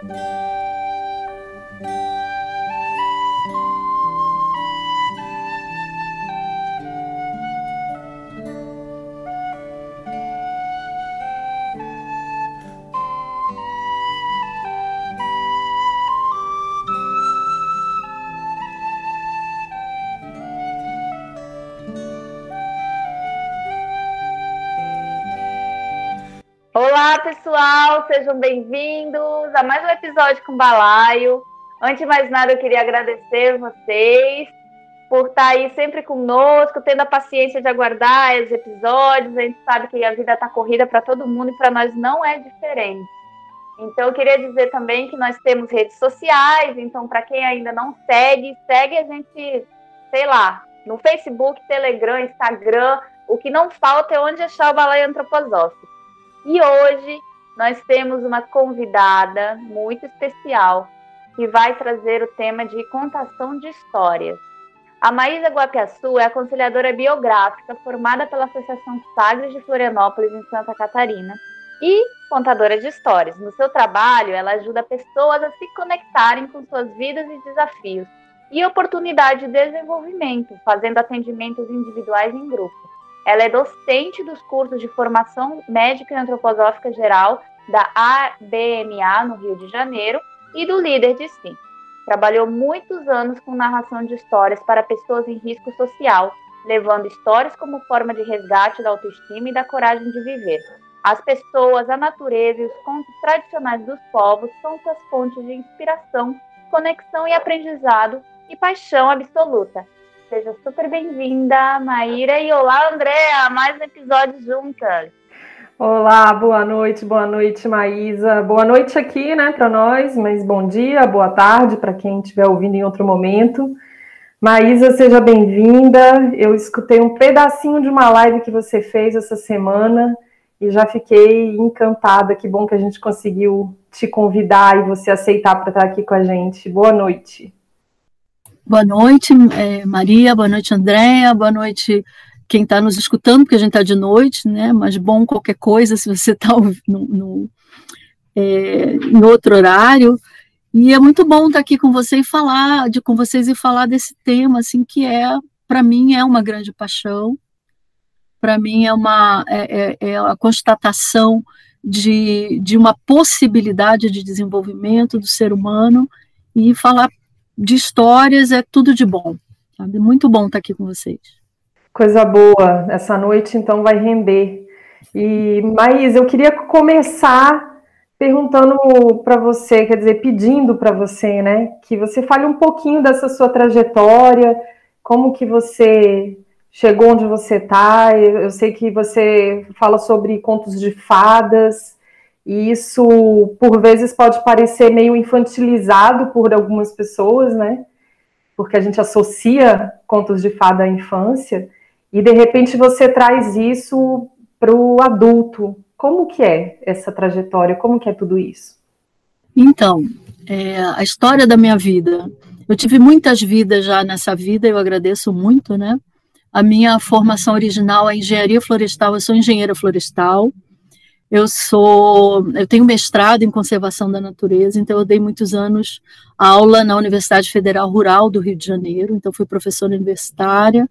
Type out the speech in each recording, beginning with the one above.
Olá, pessoal, sejam bem-vindos a mais um episódio com Balaio. Antes de mais nada, eu queria agradecer vocês por estar aí sempre conosco, tendo a paciência de aguardar os episódios. A gente sabe que a vida está corrida para todo mundo e para nós não é diferente. Então, eu queria dizer também que nós temos redes sociais, então, para quem ainda não segue, segue a gente, sei lá, no Facebook, Telegram, Instagram. O que não falta é onde achar o Balaio Antroposófico. E hoje nós temos uma convidada muito especial que vai trazer o tema de contação de histórias. A Maísa Guapiaçu é aconselhadora biográfica formada pela Associação Sagres de Florianópolis, em Santa Catarina, e contadora de histórias. No seu trabalho, ela ajuda pessoas a se conectarem com suas vidas e desafios e oportunidade de desenvolvimento, fazendo atendimentos individuais em grupo. Ela é docente dos cursos de formação médica e antroposófica geral da ABMA no Rio de Janeiro e do Líder de Si. Trabalhou muitos anos com narração de histórias para pessoas em risco social, levando histórias como forma de resgate da autoestima e da coragem de viver. As pessoas, a natureza e os contos tradicionais dos povos são suas fontes de inspiração, conexão e aprendizado e paixão absoluta. Seja super bem-vinda, Maíra. E olá, Andréa, mais um episódio juntas. Olá, boa noite, boa noite, Maísa. Boa noite aqui, né, para nós, mas bom dia, boa tarde para quem estiver ouvindo em outro momento. Maísa, seja bem-vinda. Eu escutei um pedacinho de uma live que você fez essa semana e já fiquei encantada. Que bom que a gente conseguiu te convidar e você aceitar para estar aqui com a gente. Boa noite. Boa noite, é, Maria, boa noite, Andréia, boa noite quem está nos escutando, porque a gente está de noite, né? Mas bom qualquer coisa se você está no, no, é, em outro horário. E é muito bom estar tá aqui com você e falar de com vocês e falar desse tema, assim, que é para mim é uma grande paixão. Para mim é uma é, é, é a constatação de, de uma possibilidade de desenvolvimento do ser humano e falar de histórias é tudo de bom. Sabe? Muito bom estar aqui com vocês. Coisa boa. Essa noite, então, vai render. E, Maís, eu queria começar perguntando para você, quer dizer, pedindo para você, né, que você fale um pouquinho dessa sua trajetória, como que você chegou onde você está. Eu, eu sei que você fala sobre contos de fadas, e isso, por vezes, pode parecer meio infantilizado por algumas pessoas, né? Porque a gente associa contos de fada à infância, e de repente você traz isso para o adulto. Como que é essa trajetória? Como que é tudo isso? Então, é, a história da minha vida. Eu tive muitas vidas já nessa vida, eu agradeço muito, né? A minha formação original é engenharia florestal, eu sou engenheira florestal, eu sou, eu tenho mestrado em conservação da natureza, então eu dei muitos anos aula na Universidade Federal Rural do Rio de Janeiro, então fui professora universitária.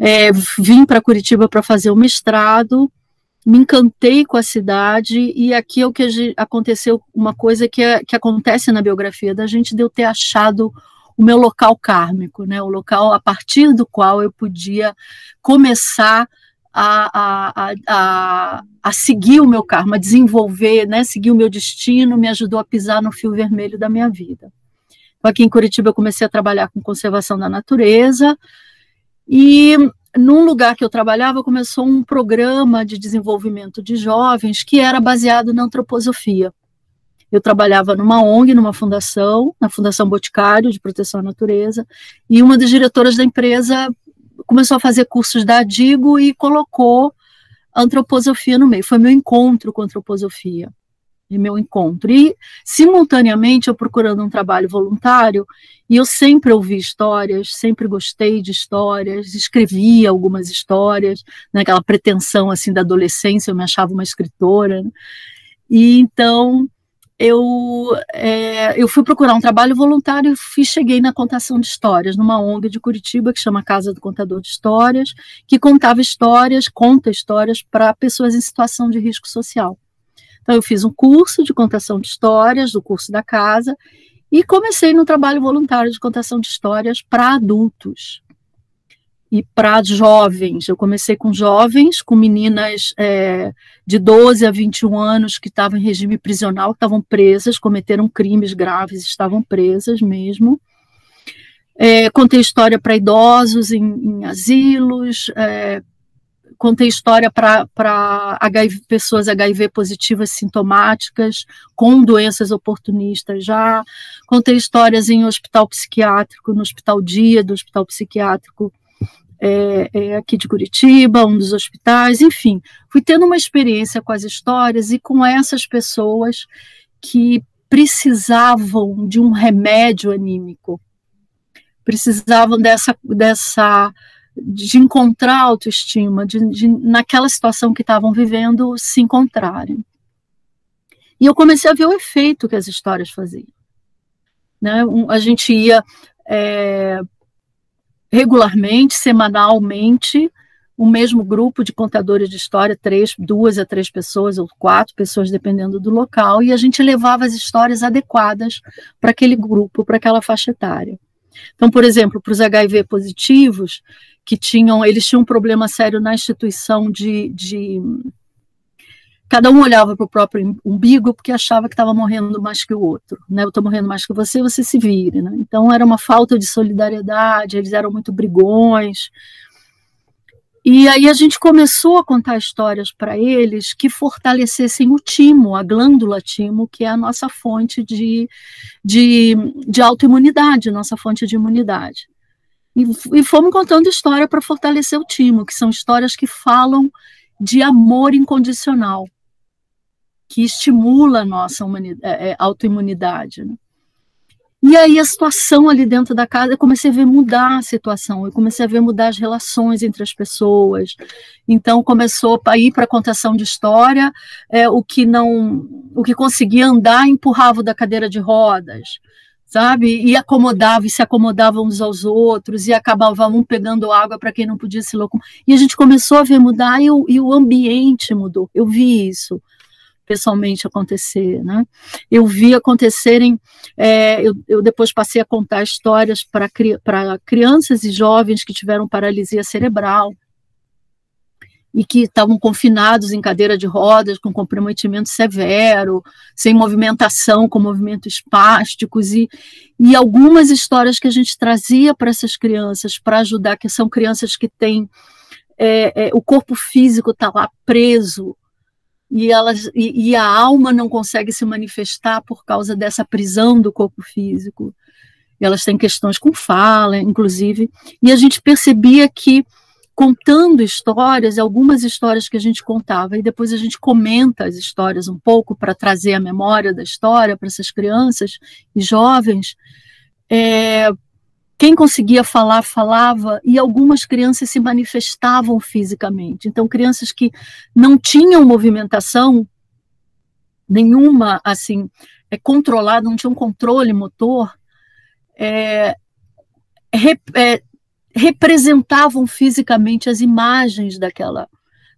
É, vim para Curitiba para fazer o mestrado, me encantei com a cidade e aqui é o que aconteceu uma coisa que, é, que acontece na biografia da gente de eu ter achado o meu local kármico, né, o local a partir do qual eu podia começar a, a, a, a, seguir o meu karma, a desenvolver, né, seguir o meu destino, me ajudou a pisar no fio vermelho da minha vida. Então, aqui em Curitiba eu comecei a trabalhar com conservação da natureza e num lugar que eu trabalhava começou um programa de desenvolvimento de jovens que era baseado na antroposofia. Eu trabalhava numa ONG, numa fundação, na Fundação Boticário de Proteção à Natureza, e uma das diretoras da empresa começou a fazer cursos da Digo e colocou antroposofia no meio. Foi meu encontro com antroposofia. E meu encontro. E, simultaneamente, eu procurando um trabalho voluntário, e eu sempre ouvi histórias, sempre gostei de histórias, escrevia algumas histórias, naquela né, pretensão, assim, da adolescência, eu me achava uma escritora. Né? E, então, eu, é, eu fui procurar um trabalho voluntário e cheguei na contação de histórias, numa ONG de Curitiba que chama Casa do Contador de Histórias, que contava histórias, conta histórias para pessoas em situação de risco social. Então, eu fiz um curso de contação de histórias, do curso da casa, e comecei no trabalho voluntário de contação de histórias para adultos e para jovens. Eu comecei com jovens, com meninas é, de 12 a 21 anos que estavam em regime prisional, que estavam presas, cometeram crimes graves, estavam presas mesmo. É, contei história para idosos em, em asilos, é, contei história para pessoas HIV positivas sintomáticas, com doenças oportunistas já, contei histórias em hospital psiquiátrico, no hospital dia do hospital psiquiátrico é, é, aqui de Curitiba, um dos hospitais, enfim, fui tendo uma experiência com as histórias e com essas pessoas que precisavam de um remédio anímico, precisavam dessa, dessa de encontrar autoestima, de, de naquela situação que estavam vivendo, se encontrarem. E eu comecei a ver o efeito que as histórias faziam. Né? Um, a gente ia é, regularmente, semanalmente, o mesmo grupo de contadores de história, três, duas a três pessoas, ou quatro pessoas, dependendo do local, e a gente levava as histórias adequadas para aquele grupo, para aquela faixa etária. Então, por exemplo, para os HIV positivos, que tinham, eles tinham um problema sério na instituição de, de cada um olhava para o próprio umbigo porque achava que estava morrendo mais que o outro, né? Eu estou morrendo mais que você, você se vire, né? Então era uma falta de solidariedade, eles eram muito brigões. E aí a gente começou a contar histórias para eles que fortalecessem o timo, a glândula timo, que é a nossa fonte de, de, de autoimunidade, nossa fonte de imunidade. E, e fomos contando história para fortalecer o timo, que são histórias que falam de amor incondicional que estimula a nossa é, é, autoimunidade. Né? E aí a situação ali dentro da casa, eu comecei a ver mudar a situação, eu comecei a ver mudar as relações entre as pessoas. Então começou a ir para a contação de história, é, o que não, o que conseguia andar empurrava da cadeira de rodas, sabe? E acomodava e se acomodava uns aos outros e acabava um pegando água para quem não podia se locomover. E a gente começou a ver mudar e o, e o ambiente mudou. Eu vi isso pessoalmente acontecer. Né? Eu vi acontecerem, é, eu, eu, depois passei a contar histórias para crianças e jovens que tiveram paralisia cerebral e que estavam confinados em cadeira de rodas, com comprometimento severo, sem movimentação, com movimentos espásticos, e, e algumas histórias que a gente trazia para essas crianças, para ajudar, que são crianças que têm é, é, o corpo físico está lá preso, e, elas, e, e, a alma não consegue se manifestar por causa dessa prisão do corpo físico. Elas têm questões com fala, inclusive, e a gente percebia que contando histórias, algumas histórias que a gente contava, e depois a gente comenta as histórias um pouco para trazer a memória da história para essas crianças e jovens, é, quem conseguia falar, falava, e algumas crianças se manifestavam fisicamente. Então, crianças que não tinham movimentação nenhuma, assim, é, controlada, não tinham controle motor, é, é, representavam fisicamente as imagens daquela,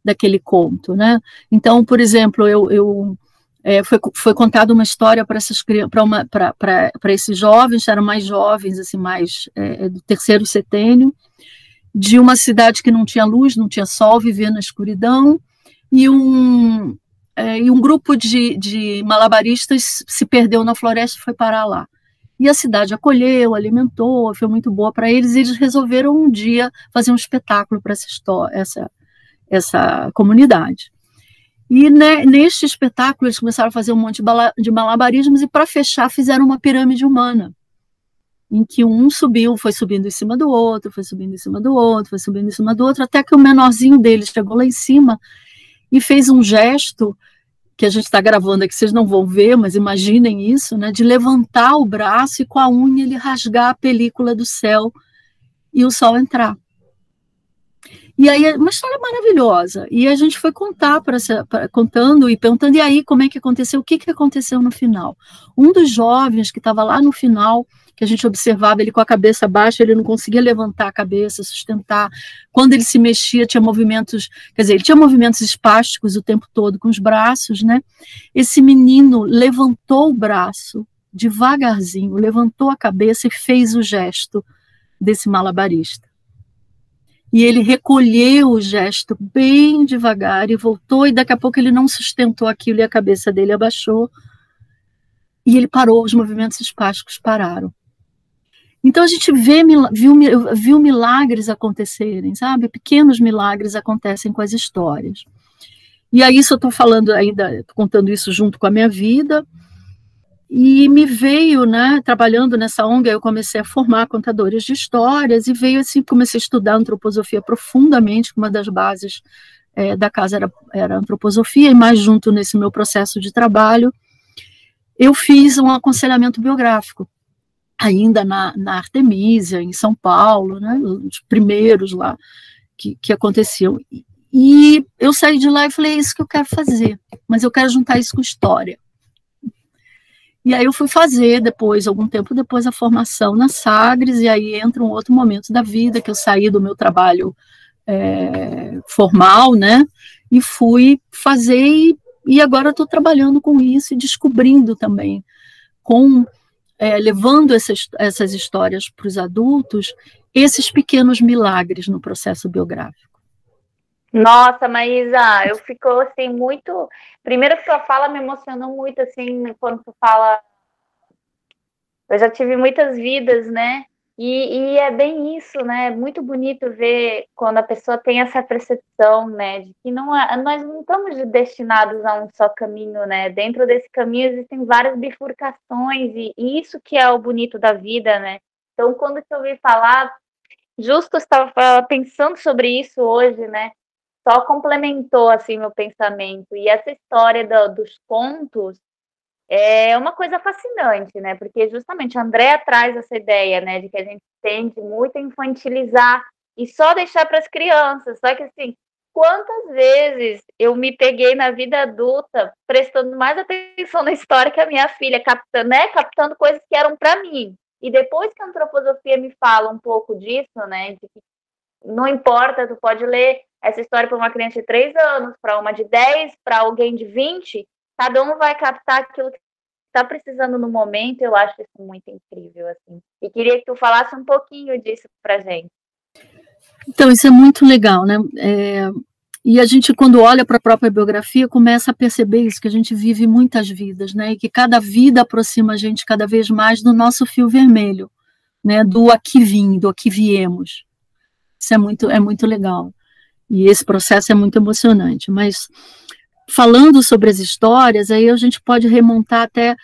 daquele conto, né? Então, por exemplo, eu, eu é, foi, foi contada uma história para essas para esses jovens, eram mais jovens, assim, mais é, é, do terceiro setênio, de uma cidade que não tinha luz, não tinha sol, vivia na escuridão, e um, é, e um grupo de, de malabaristas se perdeu na floresta e foi parar lá. E a cidade acolheu, alimentou, foi muito boa para eles, e eles resolveram um dia fazer um espetáculo para essa, essa, essa comunidade. E né, neste espetáculo eles começaram a fazer um monte de malabarismos e para fechar fizeram uma pirâmide humana, em que um subiu, foi subindo em cima do outro, foi subindo em cima do outro, foi subindo em cima do outro, até que o menorzinho deles chegou lá em cima e fez um gesto que a gente está gravando aqui, vocês não vão ver, mas imaginem isso, né, de levantar o braço e com a unha ele rasgar a película do céu e o sol entrar. E aí, uma história maravilhosa. E a gente foi contar para contando e perguntando, e aí, como é que aconteceu? O que, que aconteceu no final? Um dos jovens que estava lá no final, que a gente observava ele com a cabeça baixa, ele não conseguia levantar a cabeça, sustentar. Quando ele se mexia, tinha movimentos, quer dizer, ele tinha movimentos espásticos o tempo todo com os braços, né? Esse menino levantou o braço devagarzinho, levantou a cabeça e fez o gesto desse malabarista. E ele recolheu o gesto bem devagar e voltou, e daqui a pouco ele não sustentou aquilo e a cabeça dele abaixou. E ele parou, os movimentos espásticos pararam. Então a gente vê, viu, viu milagres acontecerem, sabe? Pequenos milagres acontecem com as histórias. E aí, isso eu estou falando ainda, contando isso junto com a minha vida, e me veio, né, trabalhando nessa ONG, eu comecei a formar contadores de histórias, e veio assim, comecei a estudar antroposofia profundamente, uma das bases é, da casa era, era antroposofia, e mais junto nesse meu processo de trabalho, eu fiz um aconselhamento biográfico, ainda na, na Artemisia, em São Paulo, né, os primeiros lá que, que aconteciam. E eu saí de lá e falei, é isso que eu quero fazer, mas eu quero juntar isso com história. E aí eu fui fazer depois, algum tempo depois, a formação na Sagres, e aí entra um outro momento da vida que eu saí do meu trabalho é, formal, né? E fui fazer, e, e agora estou trabalhando com isso e descobrindo também, com é, levando essas, essas histórias para os adultos, esses pequenos milagres no processo biográfico. Nossa, Maísa, eu fico assim muito. Primeiro que sua fala me emocionou muito, assim, quando tu fala. Eu já tive muitas vidas, né? E, e, é bem isso, né? É muito bonito ver quando a pessoa tem essa percepção, né? De que não é, nós não estamos destinados a um só caminho, né? Dentro desse caminho existem várias bifurcações, e, e isso que é o bonito da vida, né? Então, quando eu ouvi falar, justo estava pensando sobre isso hoje, né? Só complementou assim meu pensamento. E essa história do, dos contos é uma coisa fascinante, né? Porque justamente a Andrea traz essa ideia, né, de que a gente tende muito a infantilizar e só deixar para as crianças. Só que assim, quantas vezes eu me peguei na vida adulta prestando mais atenção na história que a minha filha, captando, né, captando coisas que eram para mim. E depois que a antroposofia me fala um pouco disso, né, de que não importa, tu pode ler essa história para uma criança de 3 anos, para uma de 10, para alguém de 20, cada um vai captar aquilo que está precisando no momento. Eu acho isso muito incrível, assim. E queria que tu falasse um pouquinho disso para gente. Então, isso é muito legal, né? É, e a gente, quando olha para a própria biografia, começa a perceber isso, que a gente vive muitas vidas, né? E que cada vida aproxima a gente cada vez mais do nosso fio vermelho, né? Do aqui vim, do aqui viemos. Isso é muito, é muito legal. E esse processo é muito emocionante. Mas falando sobre as histórias, aí a gente pode remontar até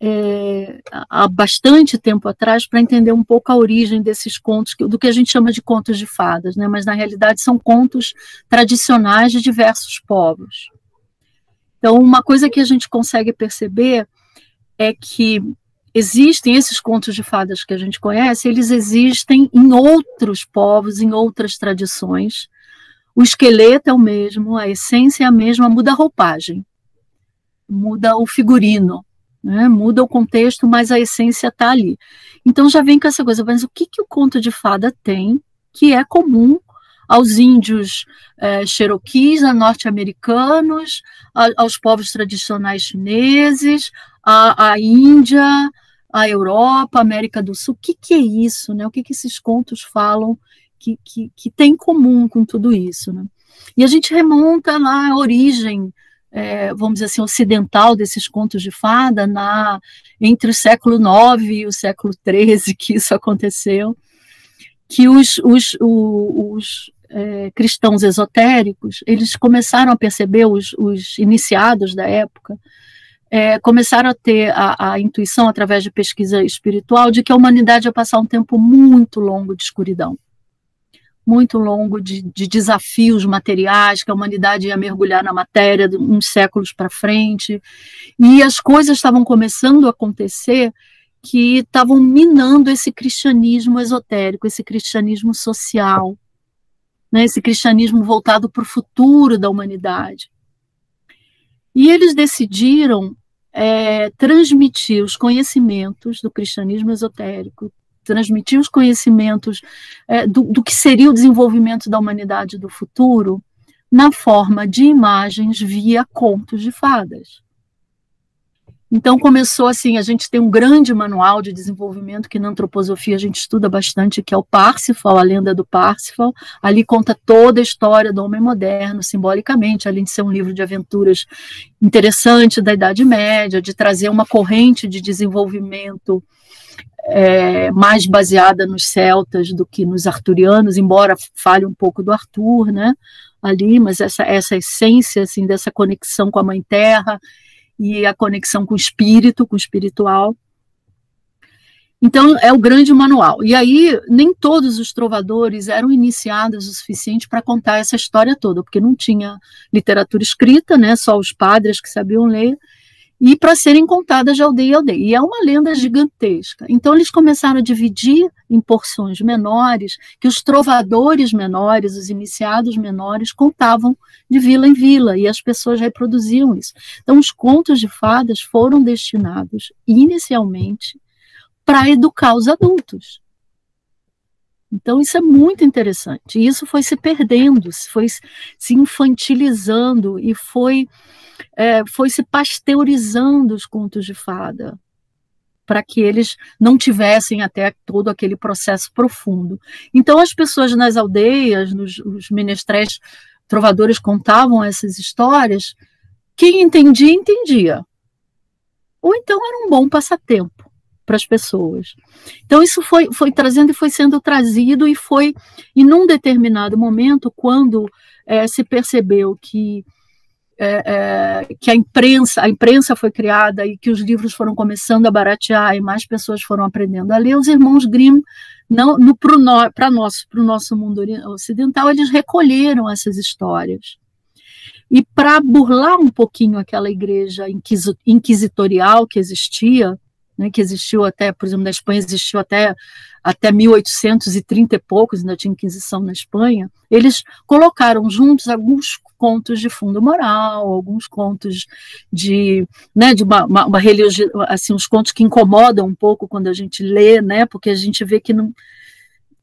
é, há bastante tempo atrás para entender um pouco a origem desses contos, do que a gente chama de contos de fadas, né? mas na realidade são contos tradicionais de diversos povos. Então, uma coisa que a gente consegue perceber é que existem esses contos de fadas que a gente conhece, eles existem em outros povos, em outras tradições, o esqueleto é o mesmo, a essência é a mesma, muda a roupagem, muda o figurino, né? muda o contexto, mas a essência está ali. Então já vem com essa coisa, mas o que, que o conto de fada tem que é comum aos índios cheroquis, a norte-americanos, aos povos tradicionais chineses, à Índia, à Europa, América do Sul. O que, que é isso? Né? O que, que esses contos falam que, que, que tem em comum com tudo isso. Né? E a gente remonta na origem, é, vamos dizer assim, ocidental desses contos de fada, na, entre o século IX e o século XIII que isso aconteceu, que os, os, os, os é, cristãos esotéricos, eles começaram a perceber, os, os iniciados da época, é, começaram a ter a, a, intuição, através de pesquisa espiritual, de que a humanidade ia passar um tempo muito longo de escuridão muito longo de, de, desafios materiais, que a humanidade ia mergulhar na matéria uns séculos para frente, e as coisas estavam começando a acontecer que estavam minando esse cristianismo esotérico, esse cristianismo social, né, esse cristianismo voltado para o futuro da humanidade. E eles decidiram é, transmitir os conhecimentos do cristianismo esotérico, transmitir os conhecimentos é, do, do que seria o desenvolvimento da humanidade do futuro na forma de imagens via contos de fadas. Então começou assim, a gente tem um grande manual de desenvolvimento que na antroposofia a gente estuda bastante, que é o Parsifal, a lenda do Parsifal. Ali conta toda a história do homem moderno, simbolicamente, além de ser um livro de aventuras interessante da Idade Média, de trazer uma corrente de desenvolvimento é, mais baseada nos celtas do que nos arturianos, embora fale um pouco do Arthur, né? Ali, mas essa, essa essência assim dessa conexão com a Mãe Terra e a conexão com o espírito, com o espiritual. Então, é o grande manual. E aí, nem todos os trovadores eram iniciados o suficiente para contar essa história toda, porque não tinha literatura escrita, né, só os padres que sabiam ler, e para serem contadas de aldeia em aldeia. E é uma lenda gigantesca. Então, eles começaram a dividir em porções menores, que os trovadores menores, os iniciados menores, contavam de vila em vila, e as pessoas reproduziam isso. Então, os contos de fadas foram destinados, inicialmente, para educar os adultos. Então, isso é muito interessante. E isso foi se perdendo, foi se infantilizando e foi é, foi se pasteurizando os contos de fada para que eles não tivessem até todo aquele processo profundo. Então as pessoas nas aldeias, nos os menestréis trovadores contavam essas histórias, quem entendia entendia. Ou então era um bom passatempo para as pessoas. Então isso foi, foi trazendo e foi sendo trazido e foi e num determinado momento quando é, se percebeu que é, é, que a imprensa, a imprensa foi criada e que os livros foram começando a baratear e mais pessoas foram aprendendo a ler, os irmãos Grimm, não, no, para o nosso, nosso mundo ocidental, eles recolheram essas histórias. E para burlar um pouquinho aquela igreja inquisitorial que existia, né, que existiu até, por exemplo, na Espanha existiu até, até 1830 e poucos, ainda tinha Inquisição na Espanha, eles colocaram juntos alguns contos de fundo moral, alguns contos de, né, de uma, uma, uma religião, assim, uns contos que incomodam um pouco quando a gente lê, né, porque a gente vê que não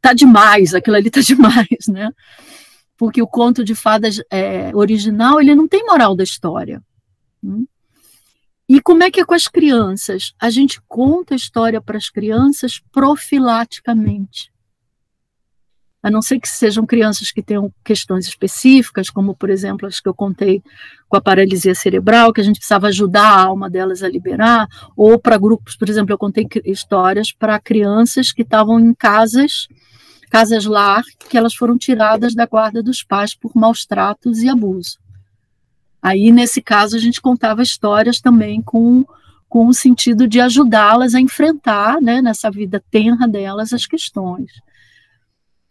tá demais, aquilo ali tá demais, né, porque o conto de fadas é, original, ele não tem moral da história, hum? E como é que é com as crianças? A gente conta a história para as crianças profilaticamente. A não ser que sejam crianças que tenham questões específicas, como, por exemplo, as que eu contei com a paralisia cerebral, que a gente precisava ajudar a alma delas a liberar, ou para grupos, por exemplo, eu contei histórias para crianças que estavam em casas, casas lar, que elas foram tiradas da guarda dos pais por maus tratos e abuso. Aí, nesse caso, a gente contava histórias também com, com o sentido de ajudá-las a enfrentar, né, nessa vida tenra delas, as questões.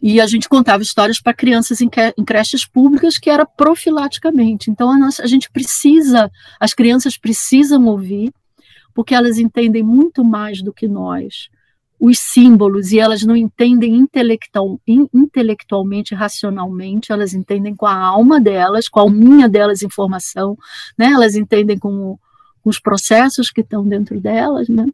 E a gente contava histórias para crianças em, em, creches públicas que era profilaticamente. Então, a, nossa, a gente precisa, as crianças precisam ouvir, porque elas entendem muito mais do que nós os símbolos e elas não entendem intelectual, intelectualmente, racionalmente, elas entendem com a alma delas, com a alminha delas informação, né? elas entendem com, com os processos que estão dentro delas, né?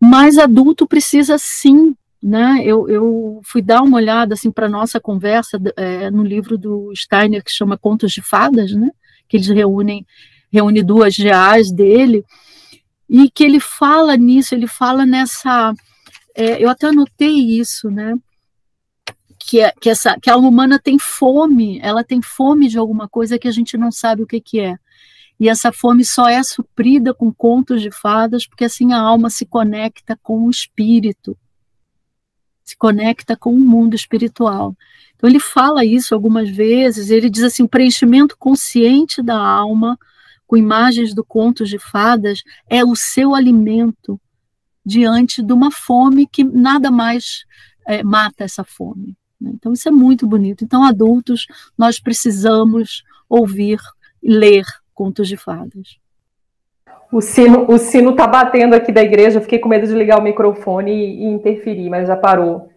Mas adulto precisa sim, né? Eu, eu fui dar uma olhada assim para nossa conversa é, no livro do Steiner que chama Contos de Fadas, né? Que eles reúnem reúne duas reais dele e que ele fala nisso, ele fala nessa. É, eu até anotei isso, né? Que, é, que, essa, que a alma humana tem fome, ela tem fome de alguma coisa que a gente não sabe o que, que é. E essa fome só é suprida com contos de fadas, porque assim a alma se conecta com o espírito, se conecta com o mundo espiritual. Então ele fala isso algumas vezes, ele diz assim, o preenchimento consciente da alma com imagens do contos de fadas é o seu alimento diante de uma fome que nada mais é, mata essa fome. Né? Então, isso é muito bonito. Então, adultos, nós precisamos ouvir e ler contos de fadas. O sino o sino está batendo aqui da igreja. fiquei com medo de ligar o microfone e, e interferir, mas já parou.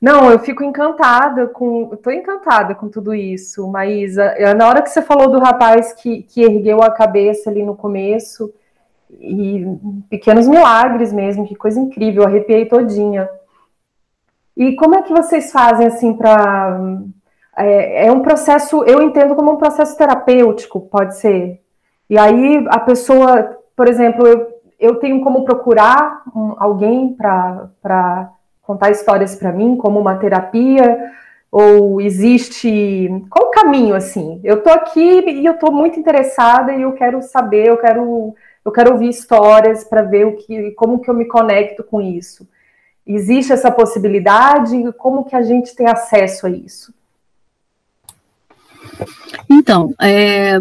Não, eu fico encantada com. Estou encantada com tudo isso, Maísa. Na hora que você falou do rapaz que, que ergueu a cabeça ali no começo, e pequenos milagres mesmo, que coisa incrível, arrepiei todinha. E como é que vocês fazem assim para. É, é um processo, eu entendo como um processo terapêutico, pode ser. E aí a pessoa, por exemplo, eu, eu tenho como procurar um, alguém para contar histórias para mim, como uma terapia, ou existe. Qual o caminho assim? Eu estou aqui e eu estou muito interessada e eu quero saber, eu quero, eu quero ouvir histórias para ver o que, como que eu me conecto com isso. Existe essa possibilidade? Como que a gente tem acesso a isso? Então, é,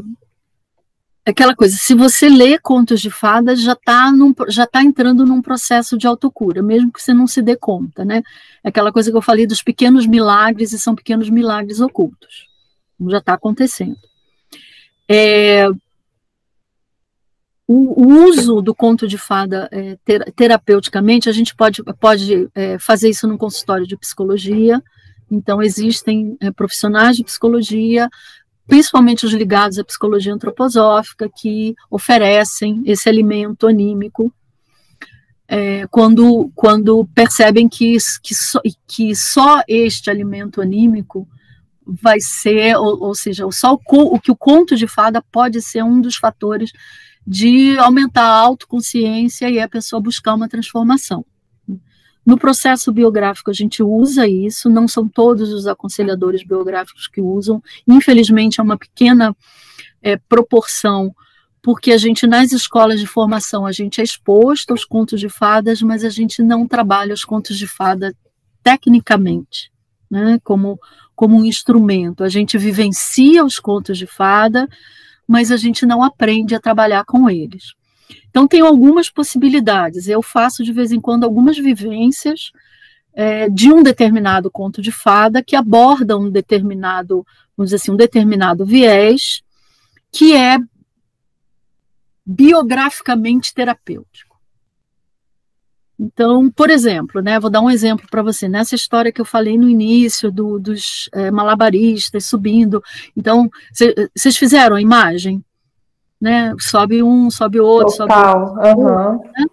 aquela coisa, se você lê contos de fadas, já está já tá entrando num processo de autocura, mesmo que você não se dê conta, né? Aquela coisa que eu falei dos pequenos milagres, e são pequenos milagres ocultos. Já está acontecendo. É, o, o, uso do conto de fada é, ter, terapeuticamente, a gente pode, pode é, fazer isso num consultório de psicologia, então existem é, profissionais de psicologia principalmente os ligados à psicologia antroposófica, que oferecem esse alimento anímico é, quando, quando percebem que, que, só, que só este alimento anímico vai ser, ou, ou seja, só o, o que o conto de fada pode ser um dos fatores de aumentar a autoconsciência e a pessoa buscar uma transformação. No processo biográfico, a gente usa isso, não são todos os aconselhadores biográficos que usam, infelizmente, é uma pequena é, proporção, porque a gente, nas escolas de formação, a gente é exposto aos contos de fadas, mas a gente não trabalha os contos de fada tecnicamente, né, como, como um instrumento. A gente vivencia os contos de fada, mas a gente não aprende a trabalhar com eles. Então, tem algumas possibilidades. Eu faço, de vez em quando, algumas vivências é, de um determinado conto de fada que aborda um determinado, vamos dizer assim, um determinado viés que é biograficamente terapêutico. Então, por exemplo, né, vou dar um exemplo para você. Nessa história que eu falei no início do, dos é, malabaristas subindo, então, vocês fizeram a imagem? Né? Sobe um, sobe outro, Total. sobe outro. Uhum. Né?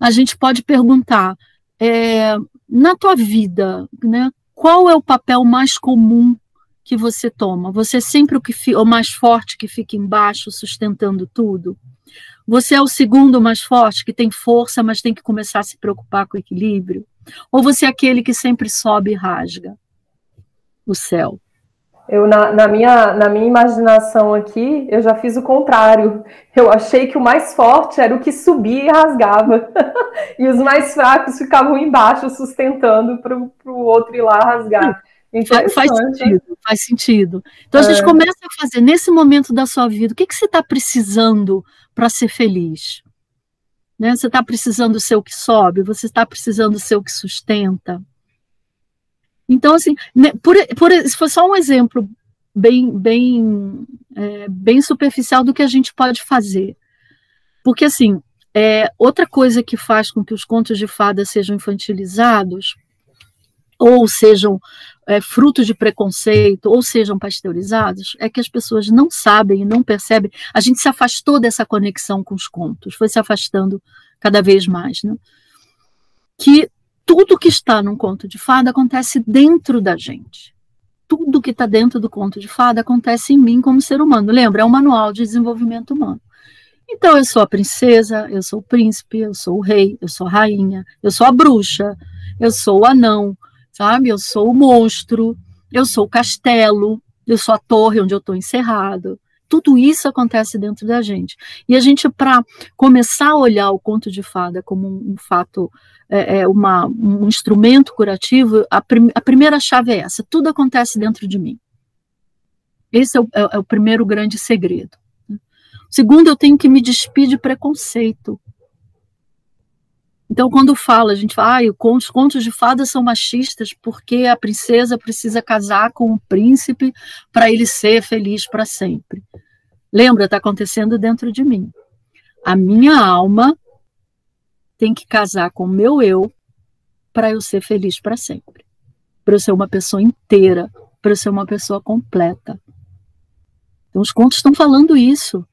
A gente pode perguntar, é, na tua vida, né? Qual é o papel mais comum que você toma? Você é sempre o, que, o mais forte que fica embaixo, sustentando tudo? Você é o segundo mais forte, que tem força, mas tem que começar a se preocupar com o equilíbrio? Ou você é aquele que sempre sobe e rasga o céu? Eu, na, na, minha, na minha imaginação aqui, eu já fiz o contrário. Eu achei que o mais forte era o que subia e rasgava. e os mais fracos ficavam embaixo, sustentando para o outro ir lá rasgar. Faz, faz sentido, faz sentido. Então a é. gente começa a fazer nesse momento da sua vida, o que, que você está precisando para ser feliz? Né? Você está precisando ser o que sobe, você está precisando ser o que sustenta. Então, assim, né, por, por, isso foi só um exemplo bem, bem, é, bem superficial do que a gente pode fazer. Porque, assim, é, outra coisa que faz com que os contos de fadas sejam infantilizados, ou sejam é, fruto de preconceito, ou sejam pasteurizados, é que as pessoas não sabem e não percebem. A gente se afastou dessa conexão com os contos, foi se afastando cada vez mais, né? Que tudo que está num conto de fada acontece dentro da gente. Tudo que está dentro do conto de fada acontece em mim como ser humano. Lembra? É um manual de desenvolvimento humano. Então, eu sou a princesa, eu sou o príncipe, eu sou o rei, eu sou a rainha, eu sou a bruxa, eu sou o anão, sabe? Eu sou o monstro, eu sou o castelo, eu sou a torre onde eu estou encerrado. Tudo isso acontece dentro da gente. E a gente, para começar a olhar o conto de fada como um, um fato é, é, uma, um instrumento curativo, a, prim, a, primeira chave é essa: tudo acontece dentro de mim. Esse é o, é, é o primeiro grande segredo. Segundo, eu tenho que me despir de preconceito. Então, quando fala, a gente fala, ah, os contos de fadas são machistas porque a princesa precisa casar com o príncipe para ele ser feliz para sempre. Lembra, está acontecendo dentro de mim. A minha alma tem que casar com o meu eu para eu ser feliz para sempre. para eu ser uma pessoa inteira, para eu ser uma pessoa completa. Então, os contos estão falando isso.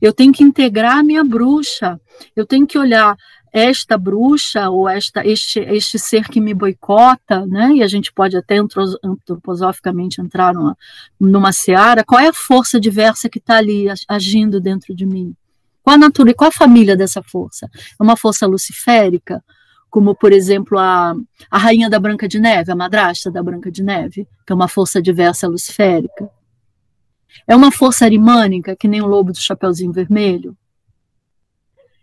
Eu tenho que integrar a minha bruxa. Eu tenho que olhar esta bruxa ou esta este este ser que me boicota, né? E a gente pode até antroposoficamente entrar numa, numa seara. Qual é a força diversa que está ali agindo dentro de mim? Qual a natureza? Qual a família dessa força? É uma força luciférica? como por exemplo a, a rainha da Branca de Neve, a madrasta da Branca de Neve, que é uma força diversa luciférica. É uma força arimânica, que nem o lobo do Chapeuzinho Vermelho.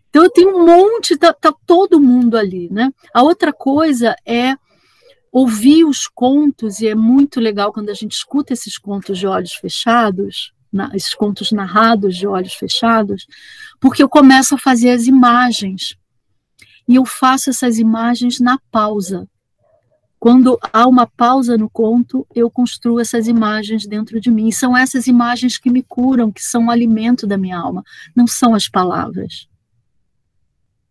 Então tenho um monte, tá, tá todo mundo ali, né? A outra coisa é ouvir os contos, e é muito legal quando a gente escuta esses contos de olhos fechados, na, esses contos narrados de olhos fechados, porque eu começo a fazer as imagens e eu faço essas imagens na pausa. Quando há uma pausa no conto, eu construo essas imagens dentro de mim. E são essas imagens que me curam, que são o alimento da minha alma, não são as palavras.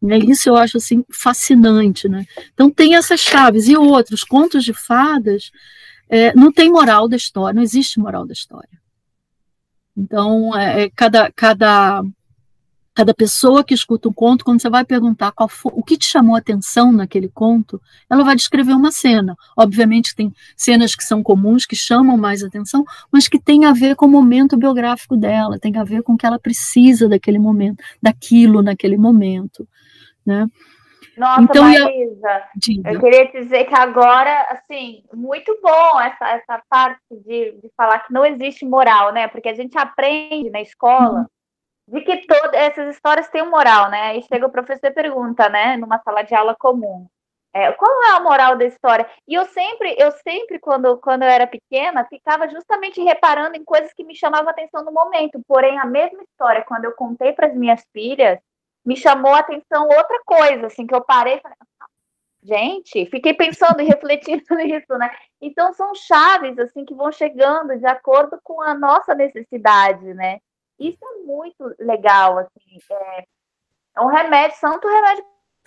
É isso eu acho assim fascinante, né? Então tem essas chaves e outros contos de fadas é, não tem moral da história, não existe moral da história. Então é, é cada cada Cada pessoa que escuta um conto, quando você vai perguntar qual foi, o que te chamou a atenção naquele conto, ela vai descrever uma cena. Obviamente, tem cenas que são comuns, que chamam mais atenção, mas que tem a ver com o momento biográfico dela, tem a ver com o que ela precisa daquele momento, daquilo naquele momento. Né? Nossa, então, Marisa, eu, eu queria dizer que agora, assim, muito bom essa, essa parte de, de falar que não existe moral, né? Porque a gente aprende na escola. Uhum de que todas essas histórias têm um moral, né? Aí chega o professor e pergunta, né, numa sala de aula comum, é, qual é a moral da história? E eu sempre, eu sempre, quando, quando eu era pequena, ficava justamente reparando em coisas que me chamavam atenção no momento. Porém, a mesma história, quando eu contei para as minhas filhas, me chamou a atenção outra coisa, assim, que eu parei e falei, gente, fiquei pensando e refletindo nisso, né? Então são chaves assim que vão chegando de acordo com a nossa necessidade, né? Isso é muito legal, assim. É, é um remédio, santo remédio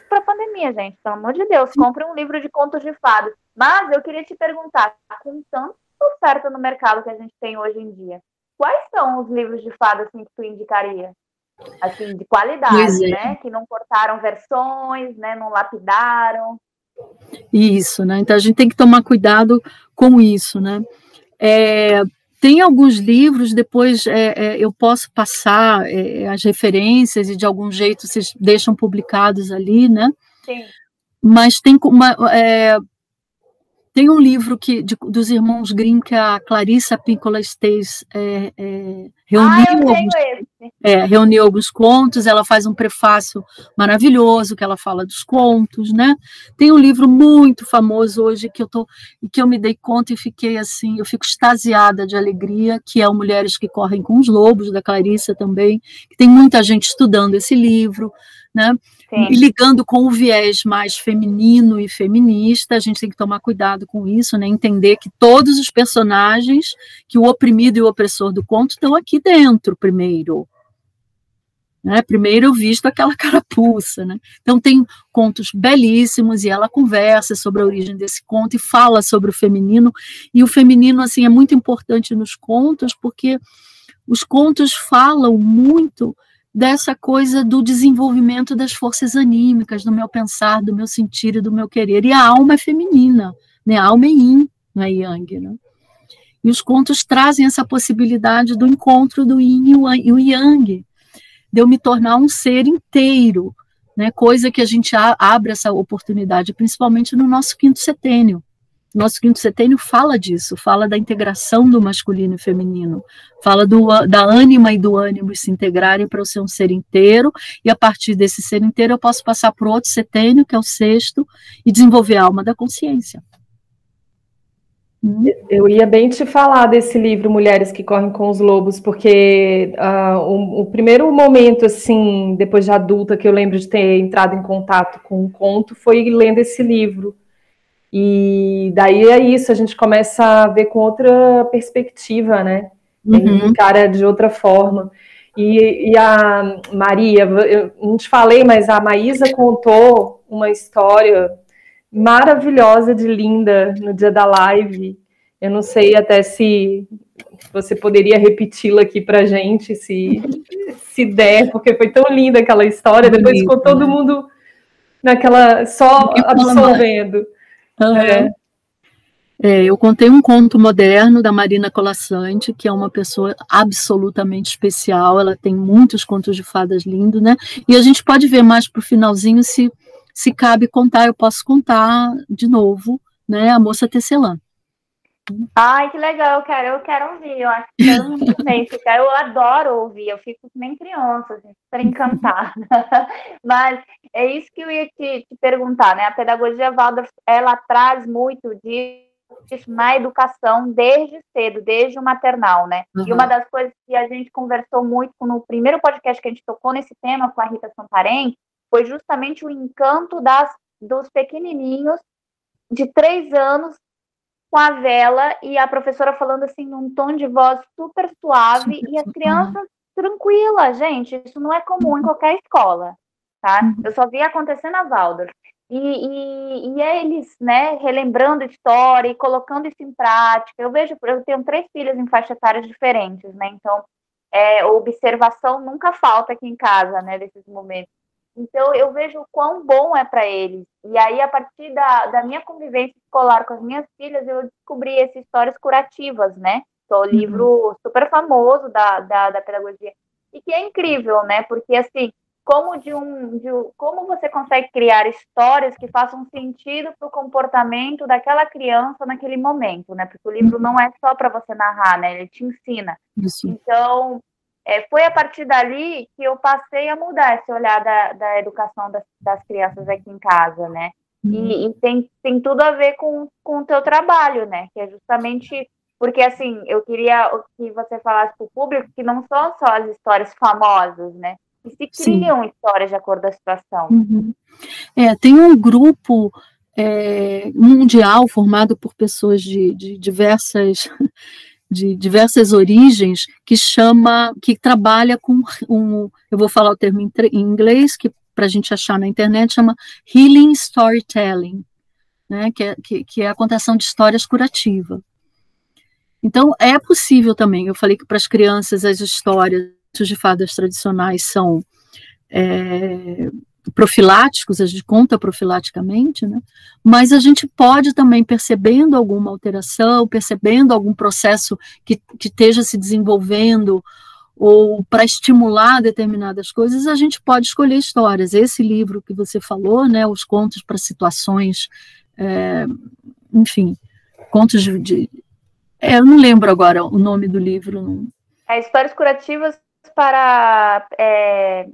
para a pandemia, gente. Pelo amor de Deus, compre um livro de contos de fadas. Mas eu queria te perguntar, com tanta oferta no mercado que a gente tem hoje em dia, quais são os livros de fadas assim, que tu indicaria? Assim, de qualidade, é. né? Que não cortaram versões, né? Não lapidaram. Isso, né? Então a gente tem que tomar cuidado com isso, né? É, tem alguns livros, depois é, é, eu posso passar é, as referências e de algum jeito vocês deixam publicados ali, né? Sim. Mas tem uma, é, tem um livro que, de, dos irmãos Grimm que a Clarissa Píncola Esteis é, é, reuniu, ah, alguns, é, reuniu alguns contos, ela faz um prefácio maravilhoso que ela fala dos contos, né? Tem um livro muito famoso hoje que eu tô que eu me dei conta e fiquei assim, eu fico extasiada de alegria, que é o Mulheres que Correm com os Lobos, da Clarissa também, que tem muita gente estudando esse livro, né? Sim. E ligando com o viés mais feminino e feminista, a gente tem que tomar cuidado com isso, né? Entender que todos os personagens, que o oprimido e o opressor do conto estão aqui dentro primeiro. Né? Primeiro eu visto aquela carapuça, né? Então tem contos belíssimos e ela conversa sobre a origem desse conto e fala sobre o feminino e o feminino assim é muito importante nos contos porque os contos falam muito dessa coisa do desenvolvimento das forças anímicas, do meu pensar, do meu sentir e do meu querer. E a alma é feminina, né? A alma é yin, não é yang, né? E os contos trazem essa possibilidade do encontro do yin e o yang, de eu me tornar um ser inteiro, né? Coisa que a gente abre essa oportunidade, principalmente no nosso quinto setênio. Nosso quinto setênio fala disso, fala da integração do masculino e feminino, fala do, da ânima e do ânimo se integrarem para eu ser um ser inteiro, e a partir desse ser inteiro eu posso passar para outro setênio, que é o sexto, e desenvolver a alma da consciência. Hum? Eu ia bem te falar desse livro Mulheres que Correm com os Lobos, porque uh, o, o, primeiro momento, assim, depois de adulta, que eu lembro de ter entrado em contato com um conto foi lendo esse livro. E daí é isso, a gente começa a ver com outra perspectiva, né? Uhum. Cara de outra forma. E, e, a Maria, eu não te falei, mas a Maísa contou uma história maravilhosa de linda no dia da live. Eu não sei até se você poderia repeti-la aqui para gente, se, se der, porque foi tão linda aquela história. Depois ficou todo mundo naquela só absorvendo. Uhum. É. É, eu contei um conto moderno da Marina Colassante, que é uma pessoa absolutamente especial. Ela tem muitos contos de fadas lindos, né? E a gente pode ver mais para o finalzinho se, se cabe contar. Eu posso contar de novo, né? A moça tecelã. Ai, que legal, eu quero, eu quero ouvir, eu acho que eu muito bem ficar, eu adoro ouvir, eu fico nem criança, assim, super encantada. Mas é isso que eu ia te, te perguntar, né? A pedagogia Waldorf, ela traz muito disso na educação desde cedo, desde o maternal, né? Uhum. E uma das coisas que a gente conversou muito no primeiro podcast que a gente tocou nesse tema com a Rita Santarém foi justamente o encanto das, dos pequenininhos de três anos com a vela e a professora falando assim num tom de voz super suave super e as crianças tranquilas, gente. Isso não é comum em qualquer escola, tá? Uhum. Eu só vi acontecer na Waldorf. E, e, e eles, né, relembrando história e colocando isso em prática. Eu vejo, eu tenho três filhas em faixas etárias diferentes, né? Então, é, observação nunca falta aqui em casa, né, desses momentos. Então, eu vejo o quão bom é para eles. E aí, a partir da, da minha convivência escolar com as minhas filhas, eu descobri essas histórias curativas, né? Que é o uhum. livro super famoso da, da, da pedagogia. E que é incrível, né? Porque, assim, como de um, de como você consegue criar histórias que façam sentido para o comportamento daquela criança naquele momento, né? Porque o livro não é só para você narrar, né? Ele te ensina. Isso. Então, é, foi a partir dali que eu passei a mudar esse olhar da, da educação das, das crianças aqui em casa, né? Uhum. E, e, tem, tem tudo a ver com, com o teu trabalho, né? Que é justamente porque, assim, eu queria que você falasse para o público que não são só as histórias famosas, né? e se criam Sim. histórias de acordo com a situação. Uhum. É, tem um grupo é, mundial formado por pessoas de, de diversas de diversas origens que chama que trabalha com um eu vou falar o termo em, inglês que para a gente achar na internet chama healing storytelling né que é, que, que é a contação de histórias curativa. Então é possível também eu falei que para as crianças as histórias de fadas tradicionais são é, profiláticos, a gente conta profilaticamente, né? mas a gente pode também, percebendo alguma alteração, percebendo algum processo que, que esteja se desenvolvendo, ou para estimular determinadas coisas, a gente pode escolher histórias. Esse livro que você falou, né, os contos para situações, é, enfim, contos de, de é, eu não lembro agora o nome do livro. Não. É, histórias curativas para é,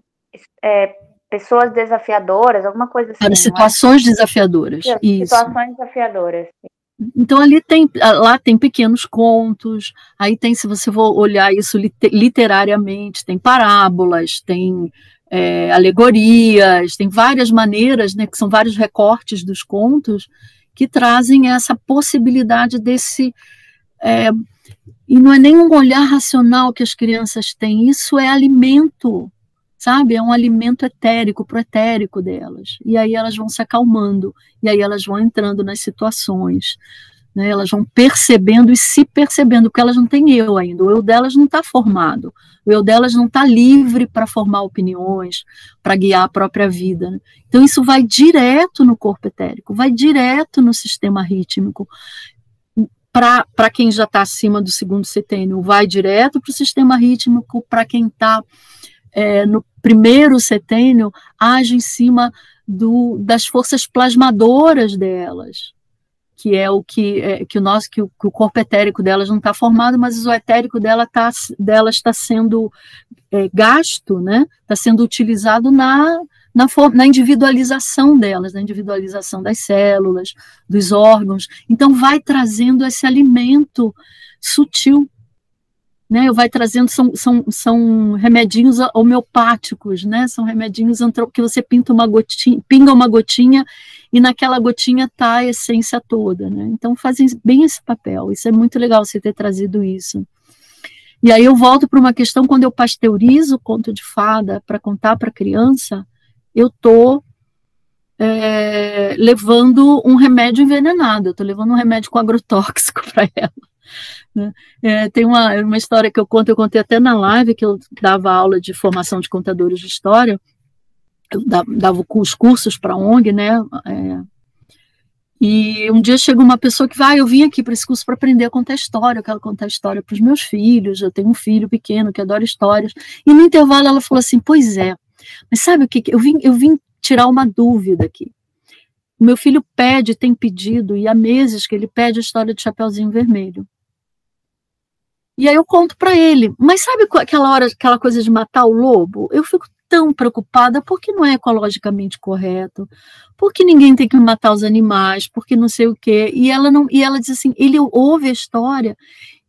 é, pessoas desafiadoras, alguma coisa assim. Para é? situações é? desafiadoras. Isso. Situações desafiadoras. Então ali tem lá tem pequenos contos, aí tem se você for olhar isso literariamente, tem parábolas, tem é, alegorias, tem várias maneiras, né, que são vários recortes dos contos que trazem essa possibilidade desse é, e não é nem um olhar racional que as crianças têm, isso é alimento, sabe? É um alimento etérico, proetérico delas. E aí elas vão se acalmando, e aí elas vão entrando nas situações. Né? Elas vão percebendo e se percebendo, porque elas não têm eu ainda. O eu delas não está formado. O eu delas não está livre para formar opiniões, para guiar a própria vida. Né? Então, isso vai direto no corpo etérico, vai direto no sistema rítmico para quem já está acima do segundo setênio, vai direto para o sistema rítmico, para quem está é, no primeiro setênio, age em cima do, das forças plasmadoras delas, que é o que, é, que o nosso que o, que o, corpo etérico delas não está formado, mas o etérico dela tá, delas está sendo é, gasto, né? Está sendo utilizado na na, na individualização delas, na individualização das células, dos órgãos. Então, vai trazendo esse alimento sutil. Né, vai trazendo, são, são, são remedinhos homeopáticos, né, são remedinhos que você pinta uma gotinha, pinga uma gotinha e naquela gotinha está a essência toda, né? Então fazem bem esse papel. Isso é muito legal você ter trazido isso. E aí eu volto para uma questão quando eu pasteurizo o conto de fada para contar para criança, eu estou é, levando um remédio envenenado. Eu estou levando um remédio com agrotóxico para ela. Né? É, tem uma, uma história que eu conto, eu contei até na live que eu dava aula de formação de contadores de história, eu dava, os cursos para ONG, né? É, e um dia chega uma pessoa que vai, ah, eu vim aqui para esse curso para aprender a contar história, eu quero contar história para os meus filhos, eu tenho um filho pequeno que adora histórias. E no intervalo ela falou assim: Pois é, mas sabe o que? Eu vim, eu vim tirar uma dúvida aqui. O meu filho pede, tem pedido, e há meses que ele pede a história de Chapeuzinho Vermelho. E aí eu conto para ele, mas sabe aquela hora, aquela coisa de matar o lobo? Eu fico tão preocupada porque não é ecologicamente correto, porque ninguém tem que matar os animais, porque não sei o quê. E ela não, e ela diz assim, ele ouve a história